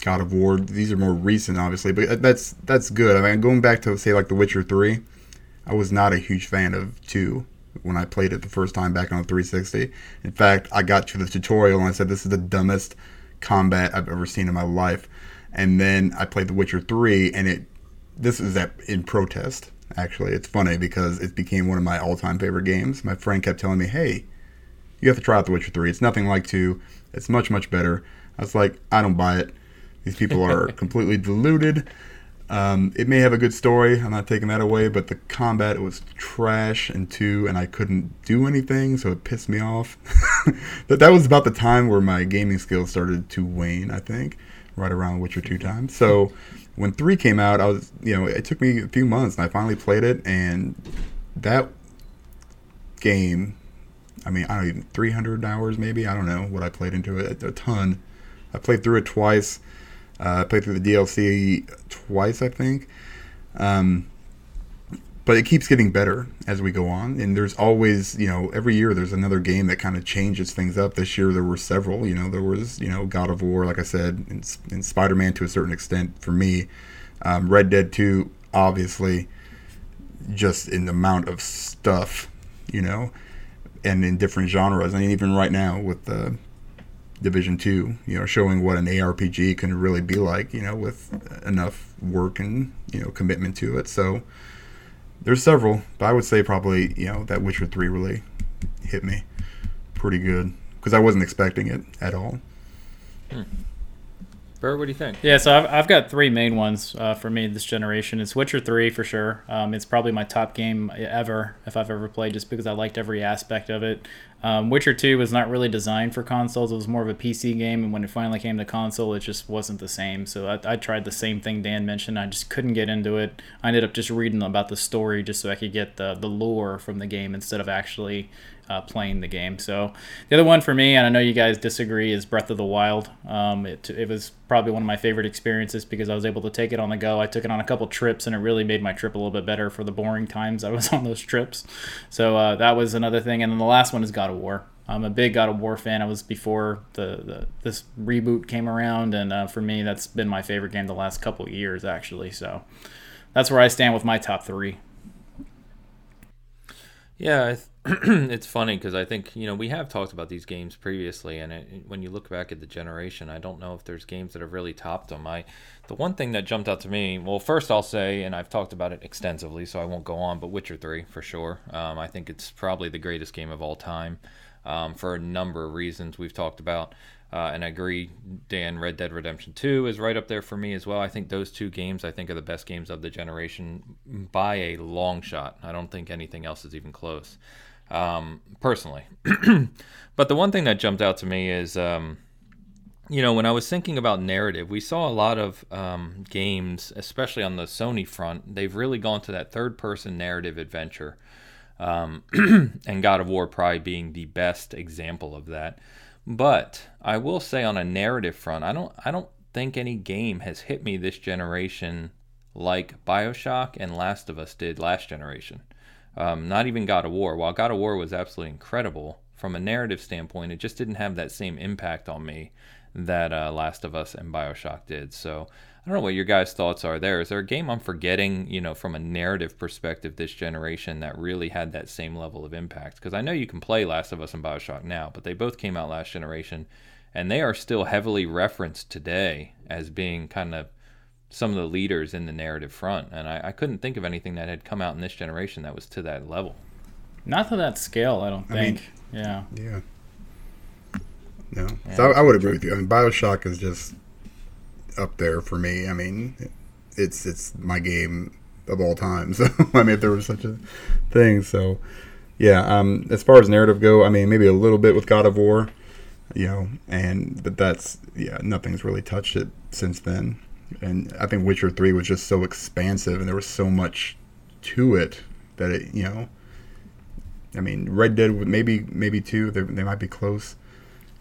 God of War. These are more recent, obviously, but uh, that's that's good. I mean, going back to say like The Witcher Three, I was not a huge fan of two when I played it the first time back on the 360. In fact, I got to the tutorial and I said, "This is the dumbest combat I've ever seen in my life." And then I played The Witcher Three, and it this is that in protest. Actually, it's funny because it became one of my all-time favorite games. My friend kept telling me, "Hey, you have to try out The Witcher 3. It's nothing like 2. It's much, much better. I was like, I don't buy it. These people are completely deluded. Um, it may have a good story. I'm not taking that away, but the combat it was trash and 2, and I couldn't do anything, so it pissed me off. but that was about the time where my gaming skills started to wane, I think, right around Witcher 2 time. So when 3 came out, I was, you know, it took me a few months, and I finally played it, and that game I mean, I don't even 300 hours maybe. I don't know what I played into it. A ton. I played through it twice. Uh, I played through the DLC twice, I think. Um, but it keeps getting better as we go on, and there's always, you know, every year there's another game that kind of changes things up. This year there were several. You know, there was, you know, God of War, like I said, and, and Spider-Man to a certain extent for me. Um, Red Dead 2, obviously, just in the amount of stuff, you know and in different genres. I mean, even right now with uh, Division Two, you know, showing what an ARPG can really be like, you know, with enough work and you know commitment to it. So there's several, but I would say probably you know that Witcher Three really hit me pretty good because I wasn't expecting it at all. Bert, what do you think? Yeah, so I've, I've got three main ones uh, for me this generation. It's Witcher 3 for sure. Um, it's probably my top game ever, if I've ever played, just because I liked every aspect of it. Um, Witcher 2 was not really designed for consoles. It was more of a PC game, and when it finally came to console, it just wasn't the same. So I, I tried the same thing Dan mentioned. I just couldn't get into it. I ended up just reading about the story just so I could get the, the lore from the game instead of actually uh, playing the game. So the other one for me, and I know you guys disagree, is Breath of the Wild. Um, it, it was probably one of my favorite experiences because I was able to take it on the go. I took it on a couple trips, and it really made my trip a little bit better for the boring times I was on those trips. So uh, that was another thing. And then the last one is God of War. I'm a big God of War fan. I was before the, the this reboot came around, and uh, for me, that's been my favorite game the last couple years, actually. So that's where I stand with my top three. Yeah, it's funny because I think you know we have talked about these games previously, and it, when you look back at the generation, I don't know if there's games that have really topped them. I the one thing that jumped out to me, well, first I'll say, and I've talked about it extensively, so I won't go on, but Witcher Three for sure. Um, I think it's probably the greatest game of all time um, for a number of reasons we've talked about. Uh, and I agree, Dan, Red Dead Redemption 2 is right up there for me as well. I think those two games, I think, are the best games of the generation by a long shot. I don't think anything else is even close um, personally. but the one thing that jumped out to me is, um, you know, when I was thinking about narrative, we saw a lot of um, games, especially on the Sony front, they've really gone to that third person narrative adventure. Um, and God of War probably being the best example of that. But I will say on a narrative front, I don't I don't think any game has hit me this generation like BioShock and Last of Us did last generation. Um, not even God of War. While God of War was absolutely incredible from a narrative standpoint, it just didn't have that same impact on me that uh, Last of Us and Bioshock did. So I don't know what your guys' thoughts are there. Is there a game I'm forgetting, you know, from a narrative perspective this generation that really had that same level of impact? Because I know you can play Last of Us and Bioshock now, but they both came out last generation, and they are still heavily referenced today as being kind of some of the leaders in the narrative front, and I, I, couldn't think of anything that had come out in this generation that was to that level. Not to that scale, I don't think. I mean, yeah. Yeah. No, yeah. so I, I, would agree with you. I mean, Bioshock is just up there for me. I mean, it's it's my game of all time. So I mean, if there was such a thing, so yeah. Um, as far as narrative go, I mean, maybe a little bit with God of War, you know, and but that's yeah, nothing's really touched it since then and I think Witcher Three was just so expansive, and there was so much to it that it, you know, I mean, Red Dead maybe maybe two, they, they might be close.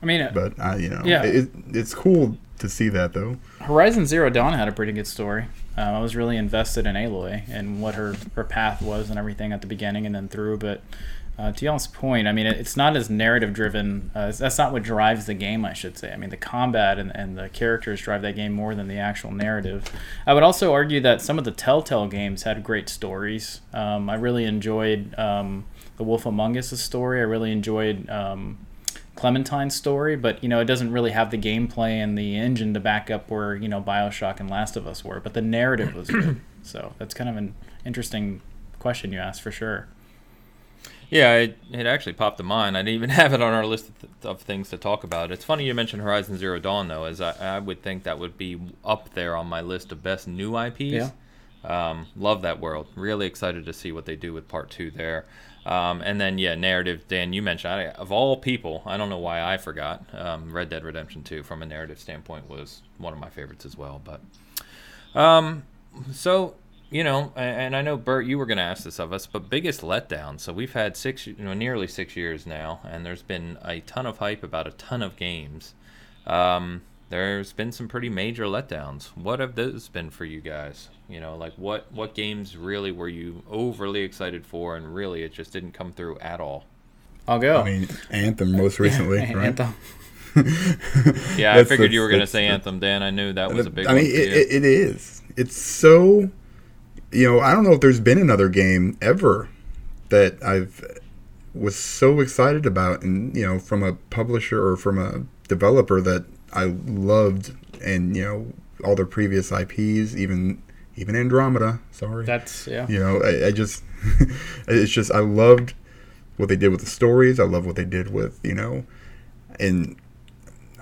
I mean, but uh, you know, yeah, it, it's cool to see that though. Horizon Zero Dawn had a pretty good story. Um, I was really invested in Aloy and what her her path was and everything at the beginning and then through, but uh, to y'all's point, I mean, it's not as narrative driven. Uh, that's not what drives the game, I should say. I mean, the combat and, and the characters drive that game more than the actual narrative. I would also argue that some of the Telltale games had great stories. Um, I really enjoyed um, The Wolf Among Us' story. I really enjoyed um, Clementine's story, but, you know, it doesn't really have the gameplay and the engine to back up where, you know, Bioshock and Last of Us were. But the narrative was good. so that's kind of an interesting question you asked for sure. Yeah, it, it actually popped to mind. I didn't even have it on our list of, th- of, things to talk about. It's funny you mentioned Horizon Zero Dawn, though, as I, I, would think that would be up there on my list of best new IPs. Yeah. Um, love that world. Really excited to see what they do with part two there. Um, and then, yeah, narrative. Dan, you mentioned I, of all people, I don't know why I forgot. Um, Red Dead Redemption Two, from a narrative standpoint, was one of my favorites as well. But um, so you know, and I know Bert, you were going to ask this of us, but biggest letdown. So we've had six, you know, nearly six years now, and there's been a ton of hype about a ton of games. Um, there's been some pretty major letdowns. What have those been for you guys? You know, like what what games really were you overly excited for, and really it just didn't come through at all? I'll go. I mean, Anthem most recently, right? Anthem. yeah, I figured you were going to say Anthem, Dan. I knew that was a big. One. I mean, it, it is. It's so you know, I don't know if there's been another game ever that I've was so excited about, and you know, from a publisher or from a developer that I loved, and you know, all their previous IPs, even even Andromeda. Sorry, that's yeah. You know, I, I just it's just I loved what they did with the stories. I love what they did with you know, and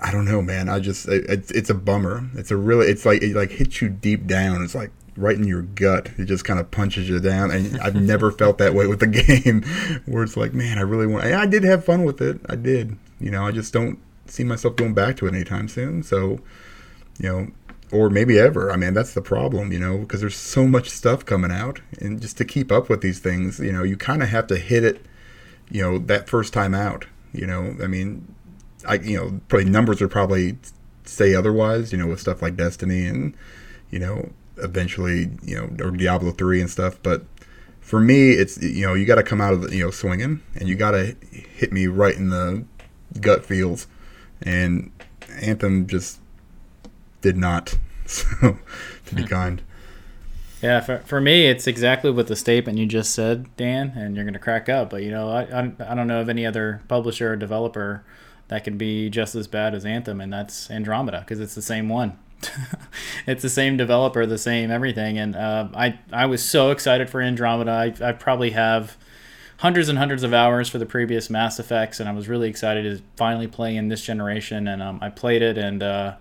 I don't know, man. I just it, it's it's a bummer. It's a really it's like it like hits you deep down. It's like right in your gut. It just kind of punches you down. And I've never felt that way with the game, where it's like, man, I really want. I did have fun with it. I did. You know, I just don't see myself going back to it anytime soon. So, you know, or maybe ever. I mean, that's the problem, you know, because there's so much stuff coming out, and just to keep up with these things, you know, you kind of have to hit it, you know, that first time out. You know, I mean, I you know probably numbers would probably say otherwise. You know, with stuff like Destiny and you know eventually you know or Diablo three and stuff. But for me, it's you know you got to come out of the, you know swinging and you got to hit me right in the gut feels. And Anthem just did not. So to be kind. Yeah, for, for me, it's exactly what the statement you just said, Dan, and you're going to crack up. But, you know, I, I, I don't know of any other publisher or developer that can be just as bad as Anthem, and that's Andromeda because it's the same one. it's the same developer, the same everything, and uh, I I was so excited for Andromeda. I, I probably have hundreds and hundreds of hours for the previous Mass Effects, and I was really excited to finally play in this generation. And um, I played it, and uh,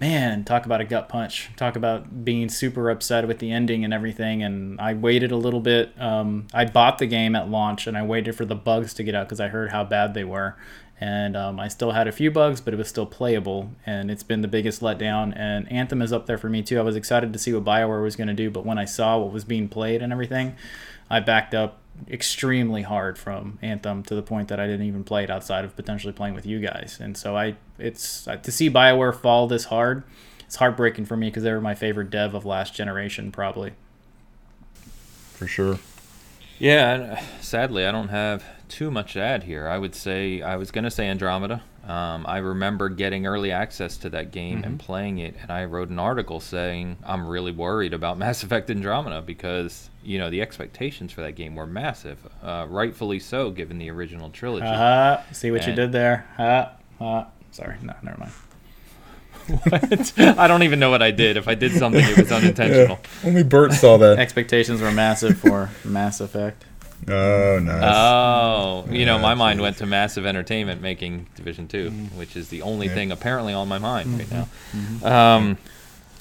man, talk about a gut punch. Talk about being super upset with the ending and everything. And I waited a little bit. Um, I bought the game at launch, and I waited for the bugs to get out because I heard how bad they were and um, I still had a few bugs, but it was still playable, and it's been the biggest letdown. And Anthem is up there for me too. I was excited to see what Bioware was going to do, but when I saw what was being played and everything, I backed up extremely hard from Anthem to the point that I didn't even play it outside of potentially playing with you guys. And so I, it's to see Bioware fall this hard. It's heartbreaking for me because they were my favorite dev of last generation, probably. For sure. Yeah, uh, sadly, I don't have too much to add here. I would say I was going to say Andromeda. Um, I remember getting early access to that game mm-hmm. and playing it, and I wrote an article saying I'm really worried about Mass Effect Andromeda because you know the expectations for that game were massive, uh, rightfully so, given the original trilogy. Uh, see what and, you did there. Uh, uh, sorry, no, never mind. what? I don't even know what I did. If I did something, it was unintentional. Yeah, only Bert saw that. Expectations were massive for Mass Effect. Oh, nice. Oh, you know, my mind went to massive entertainment making Division 2, mm-hmm. which is the only yeah. thing apparently on my mind mm-hmm. right now. Mm-hmm. Um,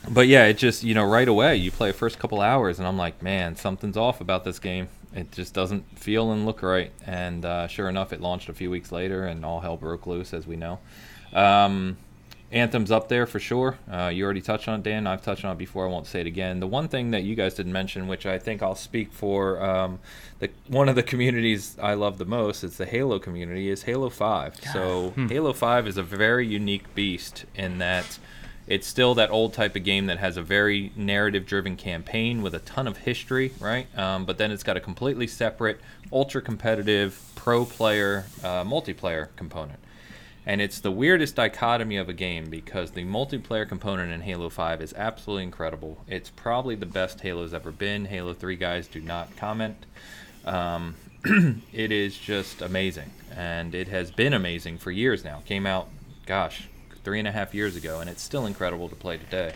but yeah, it just, you know, right away, you play the first couple hours, and I'm like, man, something's off about this game. It just doesn't feel and look right. And uh, sure enough, it launched a few weeks later, and all hell broke loose, as we know. Um, Anthem's up there for sure. Uh, you already touched on it, Dan. I've touched on it before. I won't say it again. The one thing that you guys didn't mention, which I think I'll speak for, um, the one of the communities I love the most, it's the Halo community, is Halo Five. So hmm. Halo Five is a very unique beast in that it's still that old type of game that has a very narrative-driven campaign with a ton of history, right? Um, but then it's got a completely separate, ultra-competitive, pro-player, uh, multiplayer component. And it's the weirdest dichotomy of a game because the multiplayer component in Halo 5 is absolutely incredible. It's probably the best Halo's ever been. Halo 3 guys do not comment. Um, it is just amazing. And it has been amazing for years now. Came out, gosh, three and a half years ago, and it's still incredible to play today.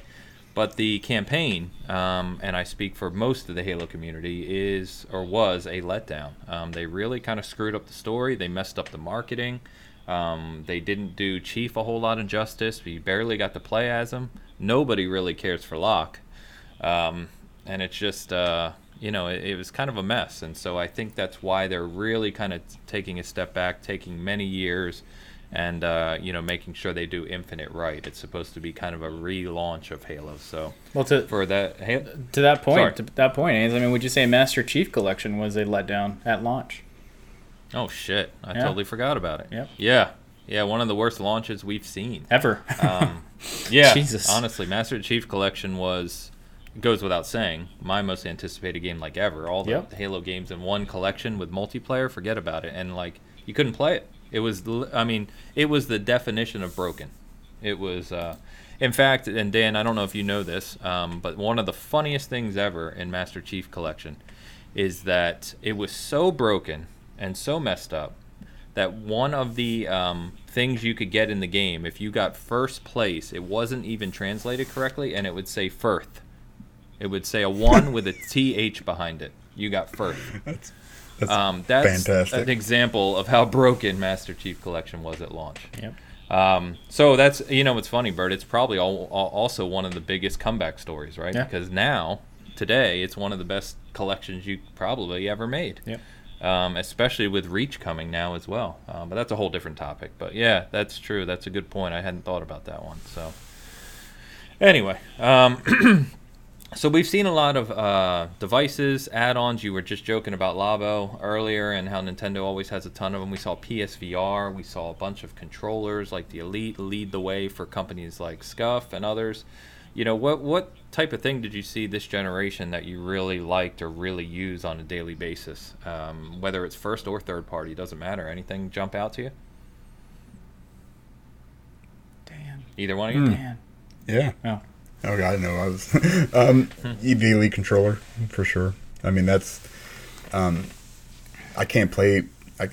But the campaign, um, and I speak for most of the Halo community, is or was a letdown. Um, they really kind of screwed up the story. They messed up the marketing. Um, they didn't do Chief a whole lot of justice. We barely got to play as him. Nobody really cares for Locke. Um, and it's just, uh, you know, it, it, was kind of a mess. And so I think that's why they're really kind of taking a step back, taking many years, and, uh, you know, making sure they do Infinite right. It's supposed to be kind of a relaunch of Halo. So, well, to, for that, to that point, to that point, I mean, would you say Master Chief Collection was a letdown at launch? Oh shit! I yeah. totally forgot about it. Yep. Yeah, yeah, one of the worst launches we've seen ever. um, yeah, Jesus. Honestly, Master Chief Collection was goes without saying my most anticipated game like ever. All the yep. Halo games in one collection with multiplayer, forget about it. And like you couldn't play it. It was, I mean, it was the definition of broken. It was, uh, in fact, and Dan, I don't know if you know this, um, but one of the funniest things ever in Master Chief Collection is that it was so broken and so messed up that one of the um, things you could get in the game, if you got first place, it wasn't even translated correctly, and it would say Firth. It would say a one with a th behind it. You got Firth. That's, that's, um, that's fantastic. an example of how broken Master Chief Collection was at launch. Yep. Um, so that's you know what's funny, Bert. It's probably all, all, also one of the biggest comeback stories, right? Yeah. Because now today it's one of the best collections you probably ever made. Yep. Um, especially with Reach coming now as well. Um, but that's a whole different topic. But yeah, that's true. That's a good point. I hadn't thought about that one. So anyway, um, so we've seen a lot of uh, devices, add-ons. You were just joking about Labo earlier and how Nintendo always has a ton of them. We saw PSVR. We saw a bunch of controllers like the Elite lead the way for companies like Scuff and others. You know what what type of thing did you see this generation that you really liked or really use on a daily basis? Um, whether it's first or third party, doesn't matter. Anything jump out to you? Dan. Either one of you? Dan. Yeah. Oh. Oh god, no, I was um, EV Elite controller for sure. I mean, that's um, I can't play. I,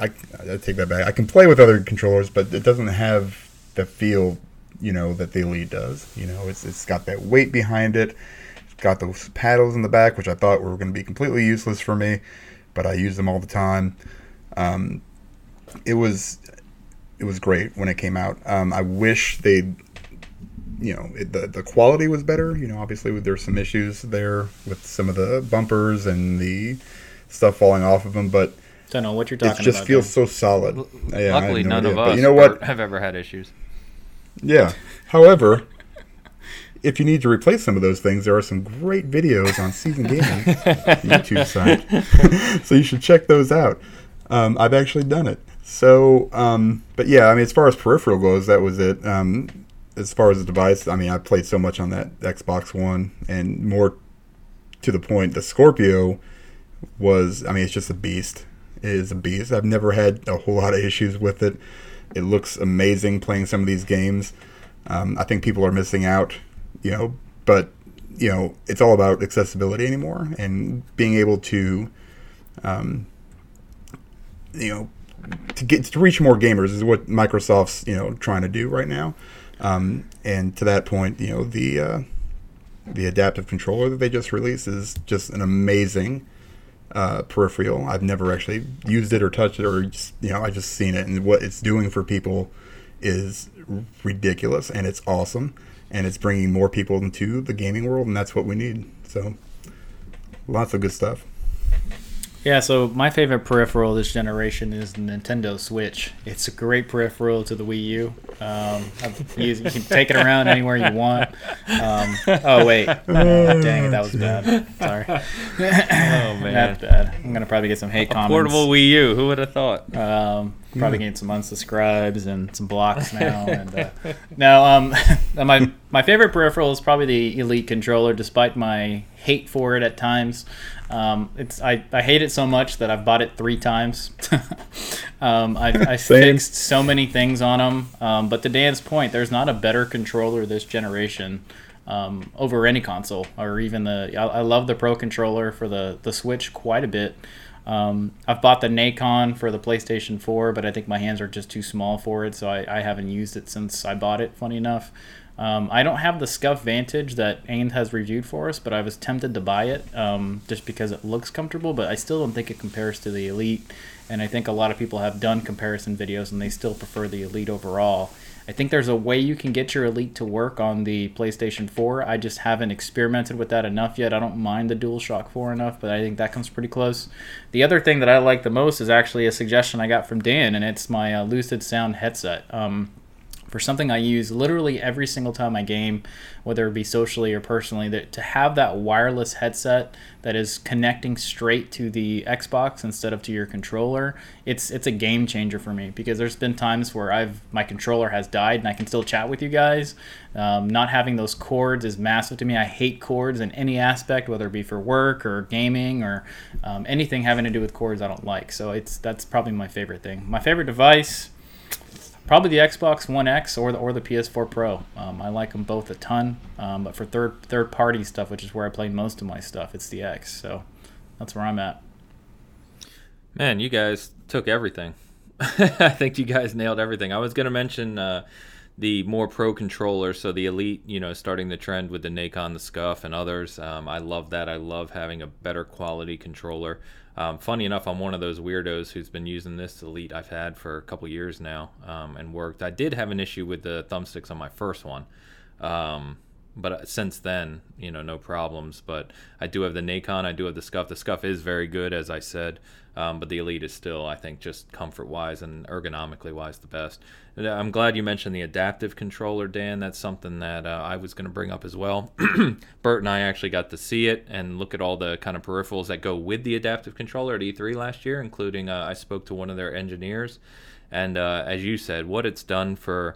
I, I take that back. I can play with other controllers, but it doesn't have the feel, you know, that the Elite does. You know, it's it's got that weight behind it. It's got those paddles in the back, which I thought were going to be completely useless for me, but I use them all the time. Um, it was it was great when it came out. Um, I wish they'd you know it, the the quality was better. You know, obviously there's some issues there with some of the bumpers and the stuff falling off of them, but Don't know what you're talking about. it just about. feels Dan. so solid. Yeah, Luckily, no none idea. of But us you know what? Bert, have ever had issues. Yeah. However, if you need to replace some of those things, there are some great videos on Season Gaming YouTube site, so you should check those out. Um, I've actually done it. So, um, but yeah, I mean, as far as peripheral goes, that was it. Um, as far as the device, I mean, I played so much on that Xbox One, and more to the point, the Scorpio was, I mean, it's just a beast. It is a beast. I've never had a whole lot of issues with it. It looks amazing playing some of these games. Um, I think people are missing out, you know, but you know, it's all about accessibility anymore and being able to, um, you know, to get to reach more gamers is what Microsoft's you know trying to do right now. Um, and to that point, you know, the uh, the adaptive controller that they just released is just an amazing uh, peripheral. I've never actually used it or touched it, or just, you know, I just seen it, and what it's doing for people is ridiculous, and it's awesome, and it's bringing more people into the gaming world, and that's what we need. So, lots of good stuff. Yeah, so my favorite peripheral this generation is the Nintendo Switch. It's a great peripheral to the Wii U. Um, used, you can take it around anywhere you want. Um, oh wait, dang it, that was bad. Sorry, Oh man, that's bad. I'm gonna probably get some hate comments. portable Wii U. Who would have thought? Um, probably getting some unsubscribes and some blocks now. And uh, no, um, my my favorite peripheral is probably the Elite controller, despite my hate for it at times. Um, it's I, I hate it so much that I've bought it three times. um, I, I fixed so many things on them. Um, but to Dan's point, there's not a better controller this generation um, over any console or even the. I, I love the Pro controller for the the Switch quite a bit. Um, I've bought the Nacon for the PlayStation 4, but I think my hands are just too small for it, so I, I haven't used it since I bought it. Funny enough, um, I don't have the Scuff Vantage that Ain has reviewed for us, but I was tempted to buy it um, just because it looks comfortable. But I still don't think it compares to the Elite, and I think a lot of people have done comparison videos and they still prefer the Elite overall. I think there's a way you can get your Elite to work on the PlayStation 4. I just haven't experimented with that enough yet. I don't mind the DualShock 4 enough, but I think that comes pretty close. The other thing that I like the most is actually a suggestion I got from Dan, and it's my uh, Lucid Sound headset. Um, for something I use literally every single time I game, whether it be socially or personally, that to have that wireless headset that is connecting straight to the Xbox instead of to your controller, it's it's a game changer for me because there's been times where I've my controller has died and I can still chat with you guys. Um, not having those cords is massive to me. I hate cords in any aspect, whether it be for work or gaming or um, anything having to do with cords. I don't like. So it's that's probably my favorite thing. My favorite device probably the Xbox One X or the or the PS4 Pro. Um, I like them both a ton. Um, but for third third party stuff, which is where I play most of my stuff, it's the X. So that's where I'm at. Man, you guys took everything. I think you guys nailed everything. I was to mention uh, the more pro controller, so the elite, you know, starting the trend with the Nacon, the Scuff, and others. Um, I love that. I love having a better quality controller. Um, funny enough, I'm one of those weirdos who's been using this elite I've had for a couple years now um, and worked. I did have an issue with the thumbsticks on my first one. Um, but uh, since then, you know, no problems. But I do have the Nacon, I do have the Scuff. The Scuff is very good, as I said, um, but the Elite is still, I think, just comfort-wise and ergonomically wise, the best. And uh, I'm glad you mentioned the adaptive controller, Dan. That's something that uh, I was going to bring up as well. Bert and I actually got to see it and look at all the kind of peripherals that go with the adaptive controller at E3 last year, including uh, I spoke to one of their engineers, and uh, as you said, what it's done for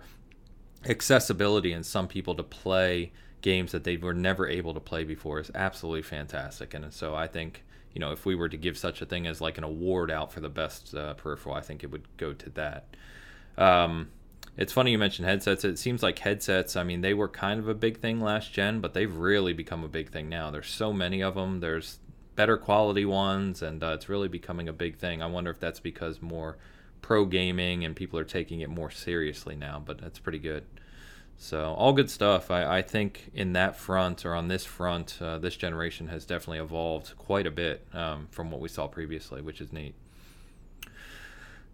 accessibility and some people to play games that they were never able to play before is absolutely fantastic. And so I think, you know, if we were to give such a thing as like an award out for the best uh, peripheral, I think it would go to that. Um, it's funny you mentioned headsets. It seems like headsets, I mean, they were kind of a big thing last gen, but they've really become a big thing now. There's so many of them. There's better quality ones, and uh, it's really becoming a big thing. I wonder if that's because more pro gaming and people are taking it more seriously now, but that's pretty good. So all good stuff. I, I think in that front or on this front, uh, this generation has definitely evolved quite a bit um, from what we saw previously, which is neat.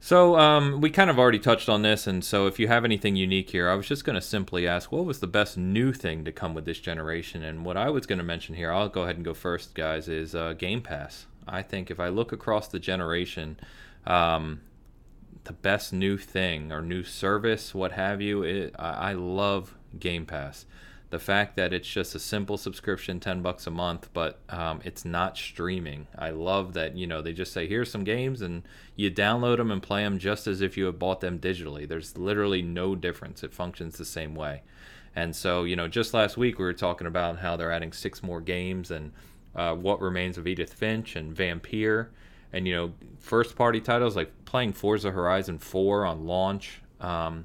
So um, we kind of already touched on this, and so if you have anything unique here, I was just going to simply ask, what was the best new thing to come with this generation? And what I was going to mention here, I'll go ahead and go first, guys, is uh, Game Pass. I think if I look across the generation, um, the best new thing or new service, what have you. It, I, I love Game Pass. The fact that it's just a simple subscription, ten bucks a month, but um, it's not streaming. I love that you know they just say here's some games and you download them and play them just as if you had bought them digitally. There's literally no difference. It functions the same way. And so you know, just last week we were talking about how they're adding six more games and uh, what remains of Edith Finch and Vampyr and you know first party titles like playing Forza Horizon 4 on launch um,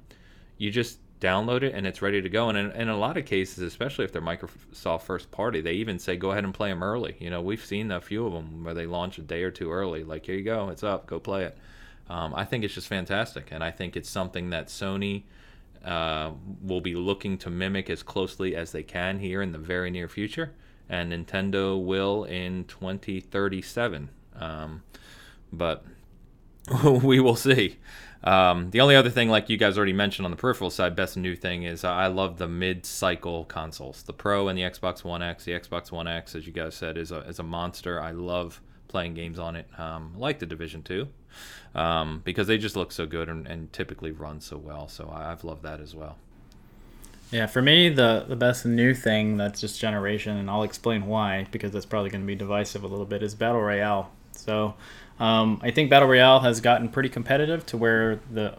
you just download it and it's ready to go. And in, in, a lot of cases especially if they're Microsoft first party they even say go ahead and play them early. You know we've seen a few of them where they launch a day or two early like here you go it's up go play it. Um, I think it's just fantastic. And I think it's something that Sony uh, will be looking to mimic as closely as they can here in the very near future. And Nintendo will in 2037 um, but we will see. Um, the only other thing, like you guys already mentioned on the peripheral side, best new thing is I love the mid-cycle consoles, the Pro and the Xbox One X. The Xbox One X, as you guys said, is a is a monster. I love playing games on it. Um, like the Division Two, um, because they just look so good and, and typically run so well. So I've loved that as well. Yeah, for me, the the best new thing that's just generation, and I'll explain why because that's probably going to be divisive a little bit, is battle royale. So um, I think battle royale has gotten pretty competitive to where the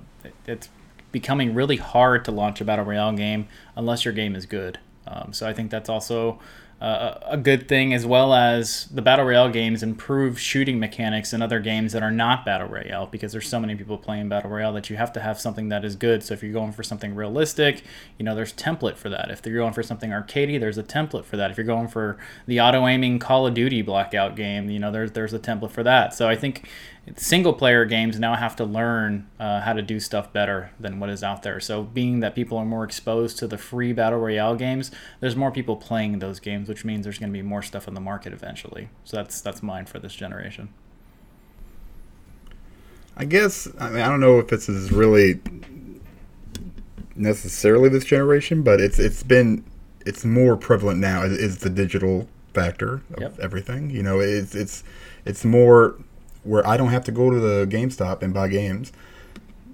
it's becoming really hard to launch a battle royale game unless your game is good. Um, so I think that's also a good thing, as well as the battle royale games improve shooting mechanics in other games that are not battle royale because there's so many people playing battle royale that you have to have something that is good. So if you're going for something realistic, you know there's template for that. If you're going for something arcadey, there's a template for that. If you're going for the auto aiming Call of Duty blackout game, you know there's there's a template for that. So I think single player games now have to learn uh, how to do stuff better than what is out there. So, being that people are more exposed to the free battle royale games, there's more people playing those games, which means there's going to be more stuff in the market eventually. So that's that's mine for this generation. I guess I mean I don't know if this is really necessarily this generation, but it's it's been it's more prevalent now is the digital factor of yep. everything. You know, it's it's it's more where I don't have to go to the GameStop and buy games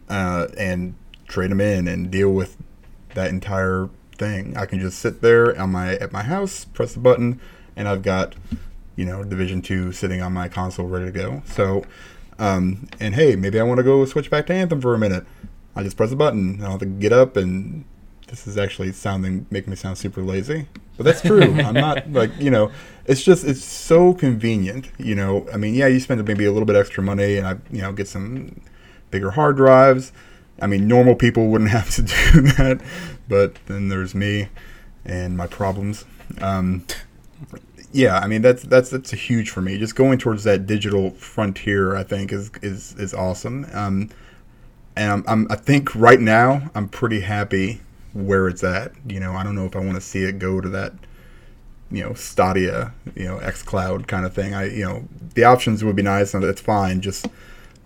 uh, and trade them in and deal with that entire thing. I can just sit there on my at my house, press the button, and I've got you know Division Two sitting on my console ready to go. So, um, and hey, maybe I want to go switch back to Anthem for a minute. I just press a button. I don't have to get up and this is actually sounding making me sound super lazy, but that's true. I'm not like you know, it's just it's so convenient. You know, I mean, yeah, you spend maybe a little bit extra money, and I you know get some bigger hard drives. I mean, normal people wouldn't have to do that, but then there's me and my problems. Um, yeah, I mean that's that's that's a huge for me. Just going towards that digital frontier, I think is is is awesome. Um, and I'm, I'm I think right now I'm pretty happy where it's at. You know, I don't know if I want to see it go to that, you know, Stadia, you know, X Cloud kind of thing. I, you know, the options would be nice and it's fine. Just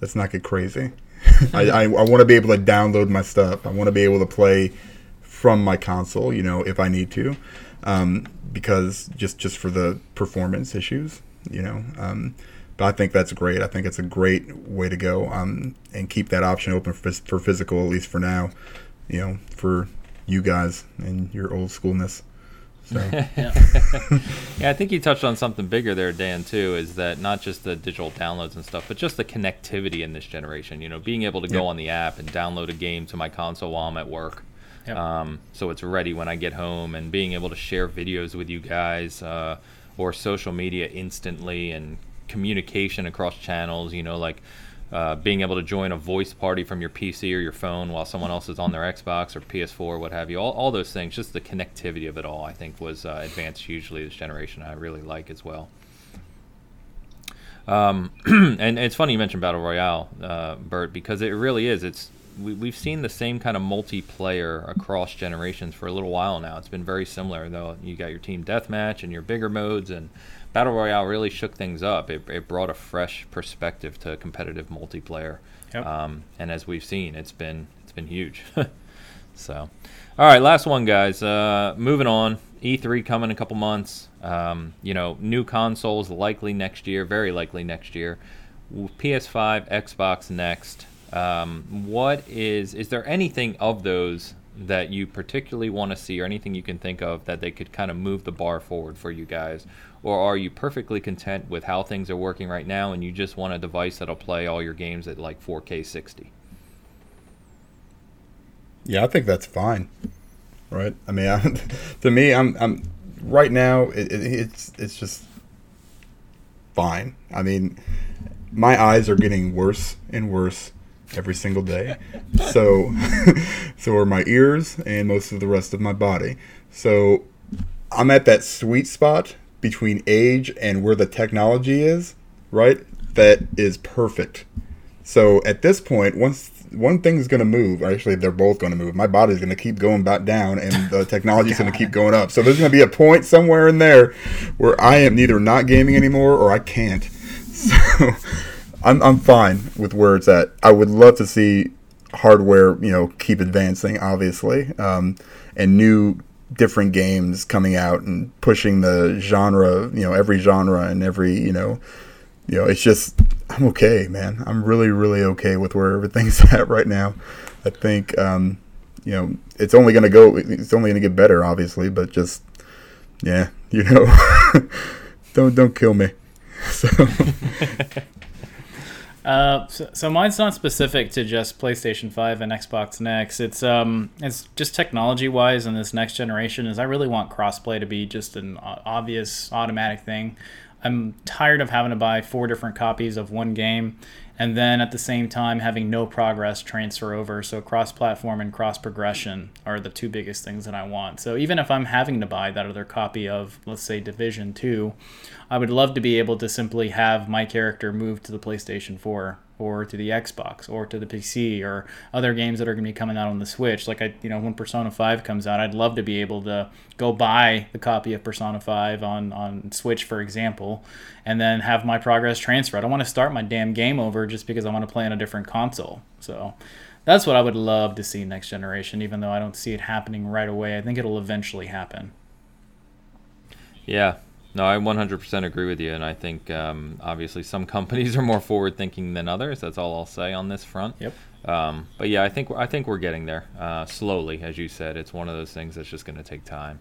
let's not get crazy. I, I, I want to be able to download my stuff. I want to be able to play from my console, you know, if I need to, um, because just just for the performance issues, you know. Um, but I think that's great. I think it's a great way to go, um, and keep that option open for, for physical at least for now, you know, for you guys and your old schoolness. So. yeah, I think you touched on something bigger there, Dan. Too is that not just the digital downloads and stuff, but just the connectivity in this generation. You know, being able to go yep. on the app and download a game to my console while I'm at work. Yep. Um, so it's ready when I get home, and being able to share videos with you guys uh, or social media instantly and communication across channels. You know, like uh, being able to join a voice party from your PC or your phone while someone else is on their Xbox or PS4 or what have you. All, all those things, just the connectivity of it all, I think was uh, advanced hugely this generation. I really like as well. Um, and it's funny you mentioned Battle Royale, uh, Bert, because it really is. It's we, we've seen the same kind of multiplayer across generations for a little while now. It's been very similar, though. You got your team deathmatch and your bigger modes, and Battle Royale really shook things up. It, it brought a fresh perspective to competitive multiplayer. Yep. Um, and as we've seen, it's been it's been huge. so, all right, last one, guys. Uh, moving on. E3 coming in a couple months. Um, you know, new consoles likely next year, very likely next year. PS5, Xbox next. Um, what is is there anything of those that you particularly want to see, or anything you can think of that they could kind of move the bar forward for you guys, or are you perfectly content with how things are working right now and you just want a device that'll play all your games at like 4K 60? Yeah, I think that's fine. Right? I mean, I, to me, I'm, I'm right now. It, it, it's it's just fine. I mean, my eyes are getting worse and worse every single day. so, so are my ears and most of the rest of my body. So, I'm at that sweet spot between age and where the technology is, right? That is perfect. So at this point, once one thing's going to move, actually they're both going to move. My body's going to keep going back down, and the technology's going to keep going up. So there's going to be a point somewhere in there where I am neither not gaming anymore or I can't. So I'm I'm fine with where it's at. I would love to see hardware, you know, keep advancing, obviously, um, and new different games coming out and pushing the genre, you know, every genre and every, you know, you know, it's just I'm okay, man. I'm really, really okay with where everything's at right now. I think, um, you know, it's only gonna go. It's only gonna get better, obviously, but just, yeah, you know, don't don't kill me. So. Uh, so, so, mine's not specific to just PlayStation 5 and Xbox Next. It's um, it's just technology wise, and this next generation is I really want crossplay to be just an obvious automatic thing. I'm tired of having to buy four different copies of one game and then at the same time having no progress transfer over. So cross platform and cross progression are the two biggest things that I want. So even if I'm having to buy that other copy of, let's say, Division 2, I would love to be able to simply have my character move to the PlayStation 4 or to the Xbox or to the PC or other games that are going to be coming out on the Switch. Like I, you know, when Persona 5 comes out, I'd love to be able to go buy the copy of Persona 5 on on Switch, for example, and then have my progress transfer. I don't want to start my damn game over just because I want to play on a different console. So that's what I would love to see next generation, even though I don't see it happening right away. I think it'll eventually happen. Yeah, no, I 100% agree with you, and I think um, obviously some companies are more forward thinking than others. That's all I'll say on this front. Yep. Um, but yeah, I think I think we're getting there uh, slowly, as you said. It's one of those things that's just going to take time.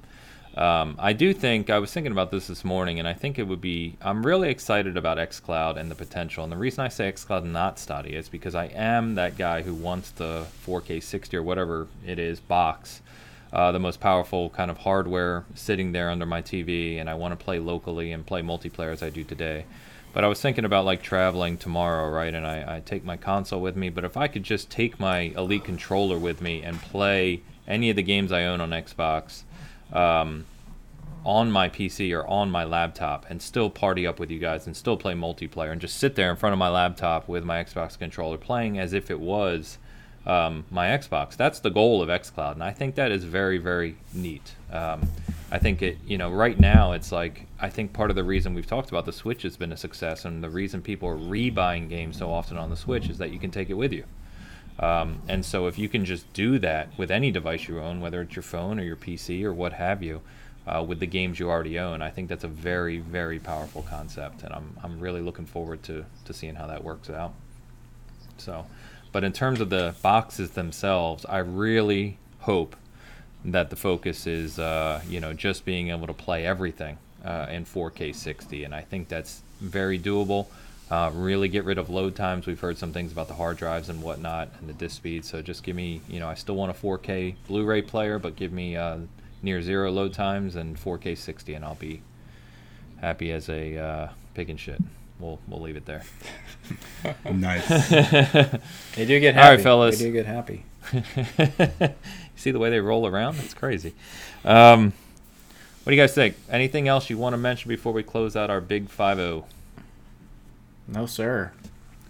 Um, I do think I was thinking about this this morning, and I think it would be. I'm really excited about XCloud and the potential. And the reason I say XCloud not Stadia is because I am that guy who wants the 4K 60 or whatever it is box uh, the most powerful kind of hardware sitting there under my TV, and I want to play locally and play multiplayer as I do today. But I was thinking about like traveling tomorrow, right? And I, I take my console with me. But if I could just take my Elite controller with me and play any of the games I own on Xbox um, on my PC or on my laptop and still party up with you guys and still play multiplayer and just sit there in front of my laptop with my Xbox controller playing as if it was um, my Xbox. That's the goal of XCloud, and I think that is very, very neat. Um, I think it, you know, right now it's like I think part of the reason we've talked about the Switch has been a success, and the reason people are rebuying games so often on the Switch is that you can take it with you. Um, and so if you can just do that with any device you own, whether it's your phone or your PC or what have you, uh, with the games you already own, I think that's a very, very powerful concept, and I'm I'm really looking forward to to seeing how that works out. So. But in terms of the boxes themselves, I really hope that the focus is, uh, you know, just being able to play everything uh, in 4K 60, and I think that's very doable. Uh, really get rid of load times. We've heard some things about the hard drives and whatnot, and the disk speed. So just give me, you know, I still want a 4K Blu-ray player, but give me uh, near zero load times and 4K 60, and I'll be happy as a uh, pig and shit we'll we'll leave it there. nice. they do get happy. All right, fellas. They do get happy. See the way they roll around? That's crazy. Um, what do you guys think? Anything else you want to mention before we close out our big five zero? No, sir.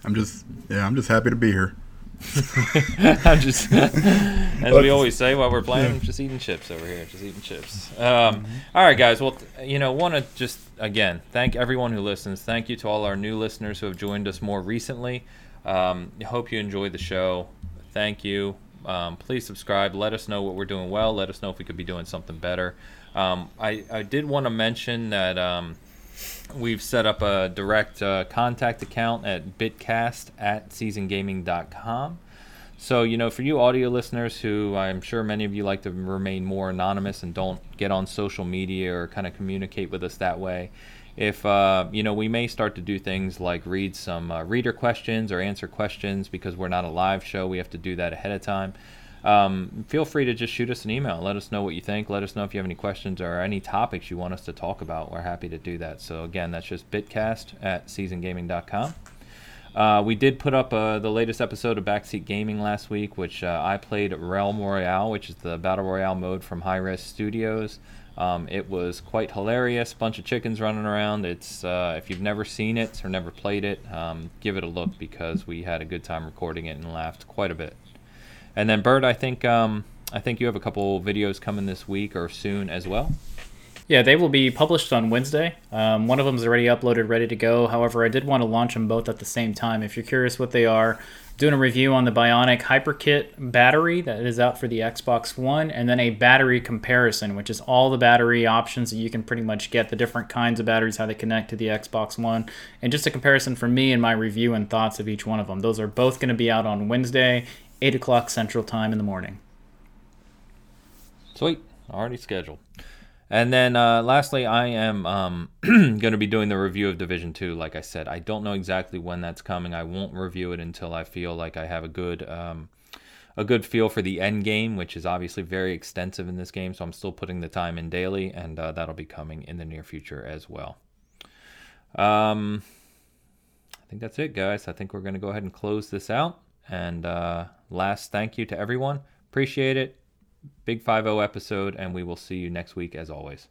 I'm just yeah, I'm just happy to be here. I'm just, as we always say while we're playing, just eating chips over here, just eating chips. Um, all right, guys. Well, you know, want to just again thank everyone who listens. Thank you to all our new listeners who have joined us more recently. Um, hope you enjoyed the show. Thank you. Um, please subscribe. Let us know what we're doing well. Let us know if we could be doing something better. Um, I, I did want to mention that um, we've set up a direct uh, contact account at bitcast at seasongaming.com. So, you know, for you audio listeners who I'm sure many of you like to remain more anonymous and don't get on social media or kind of communicate with us that way, if, uh, you know, we may start to do things like read some uh, reader questions or answer questions because we're not a live show. We have to do that ahead of time um, feel free to just shoot us an email. Let us know what you think. Let us know if you have any questions or any topics you want us to talk about. We're happy to do that. So, again, that's just bitcast at seasongaming.com. Uh, we did put up uh, the latest episode of Backseat Gaming last week, which uh, I played Realm Royale, which is the Battle Royale mode from Hi-Rez Studios. Um, it was quite hilarious. Bunch of chickens running around. It's uh, if you've never seen it or never played it, um, give it a look because we had a good time recording it and laughed quite a bit. And then Bert, I think um, I think you have a couple videos coming this week or soon as well. Yeah, they will be published on Wednesday. Um, one of them is already uploaded, ready to go. However, I did want to launch them both at the same time. If you're curious what they are, doing a review on the Bionic HyperKit battery that is out for the Xbox One, and then a battery comparison, which is all the battery options that you can pretty much get, the different kinds of batteries, how they connect to the Xbox One, and just a comparison for me and my review and thoughts of each one of them. Those are both going to be out on Wednesday, 8 o'clock Central Time in the morning. Sweet. Already scheduled. And then uh, lastly, I am um, going to be doing the review of Division 2. Like I said, I don't know exactly when that's coming. I won't review it until I feel like I have a good. Um, a good feel for the end game, which is obviously very extensive in this game. So I'm still putting the time in daily, and uh, that'll be coming in the near future as well. Um, I think that's it, guys. I think we're going to go ahead and close this out. And uh, last thank you to everyone. Appreciate it. Big 5 episode, and we will see you next week as always.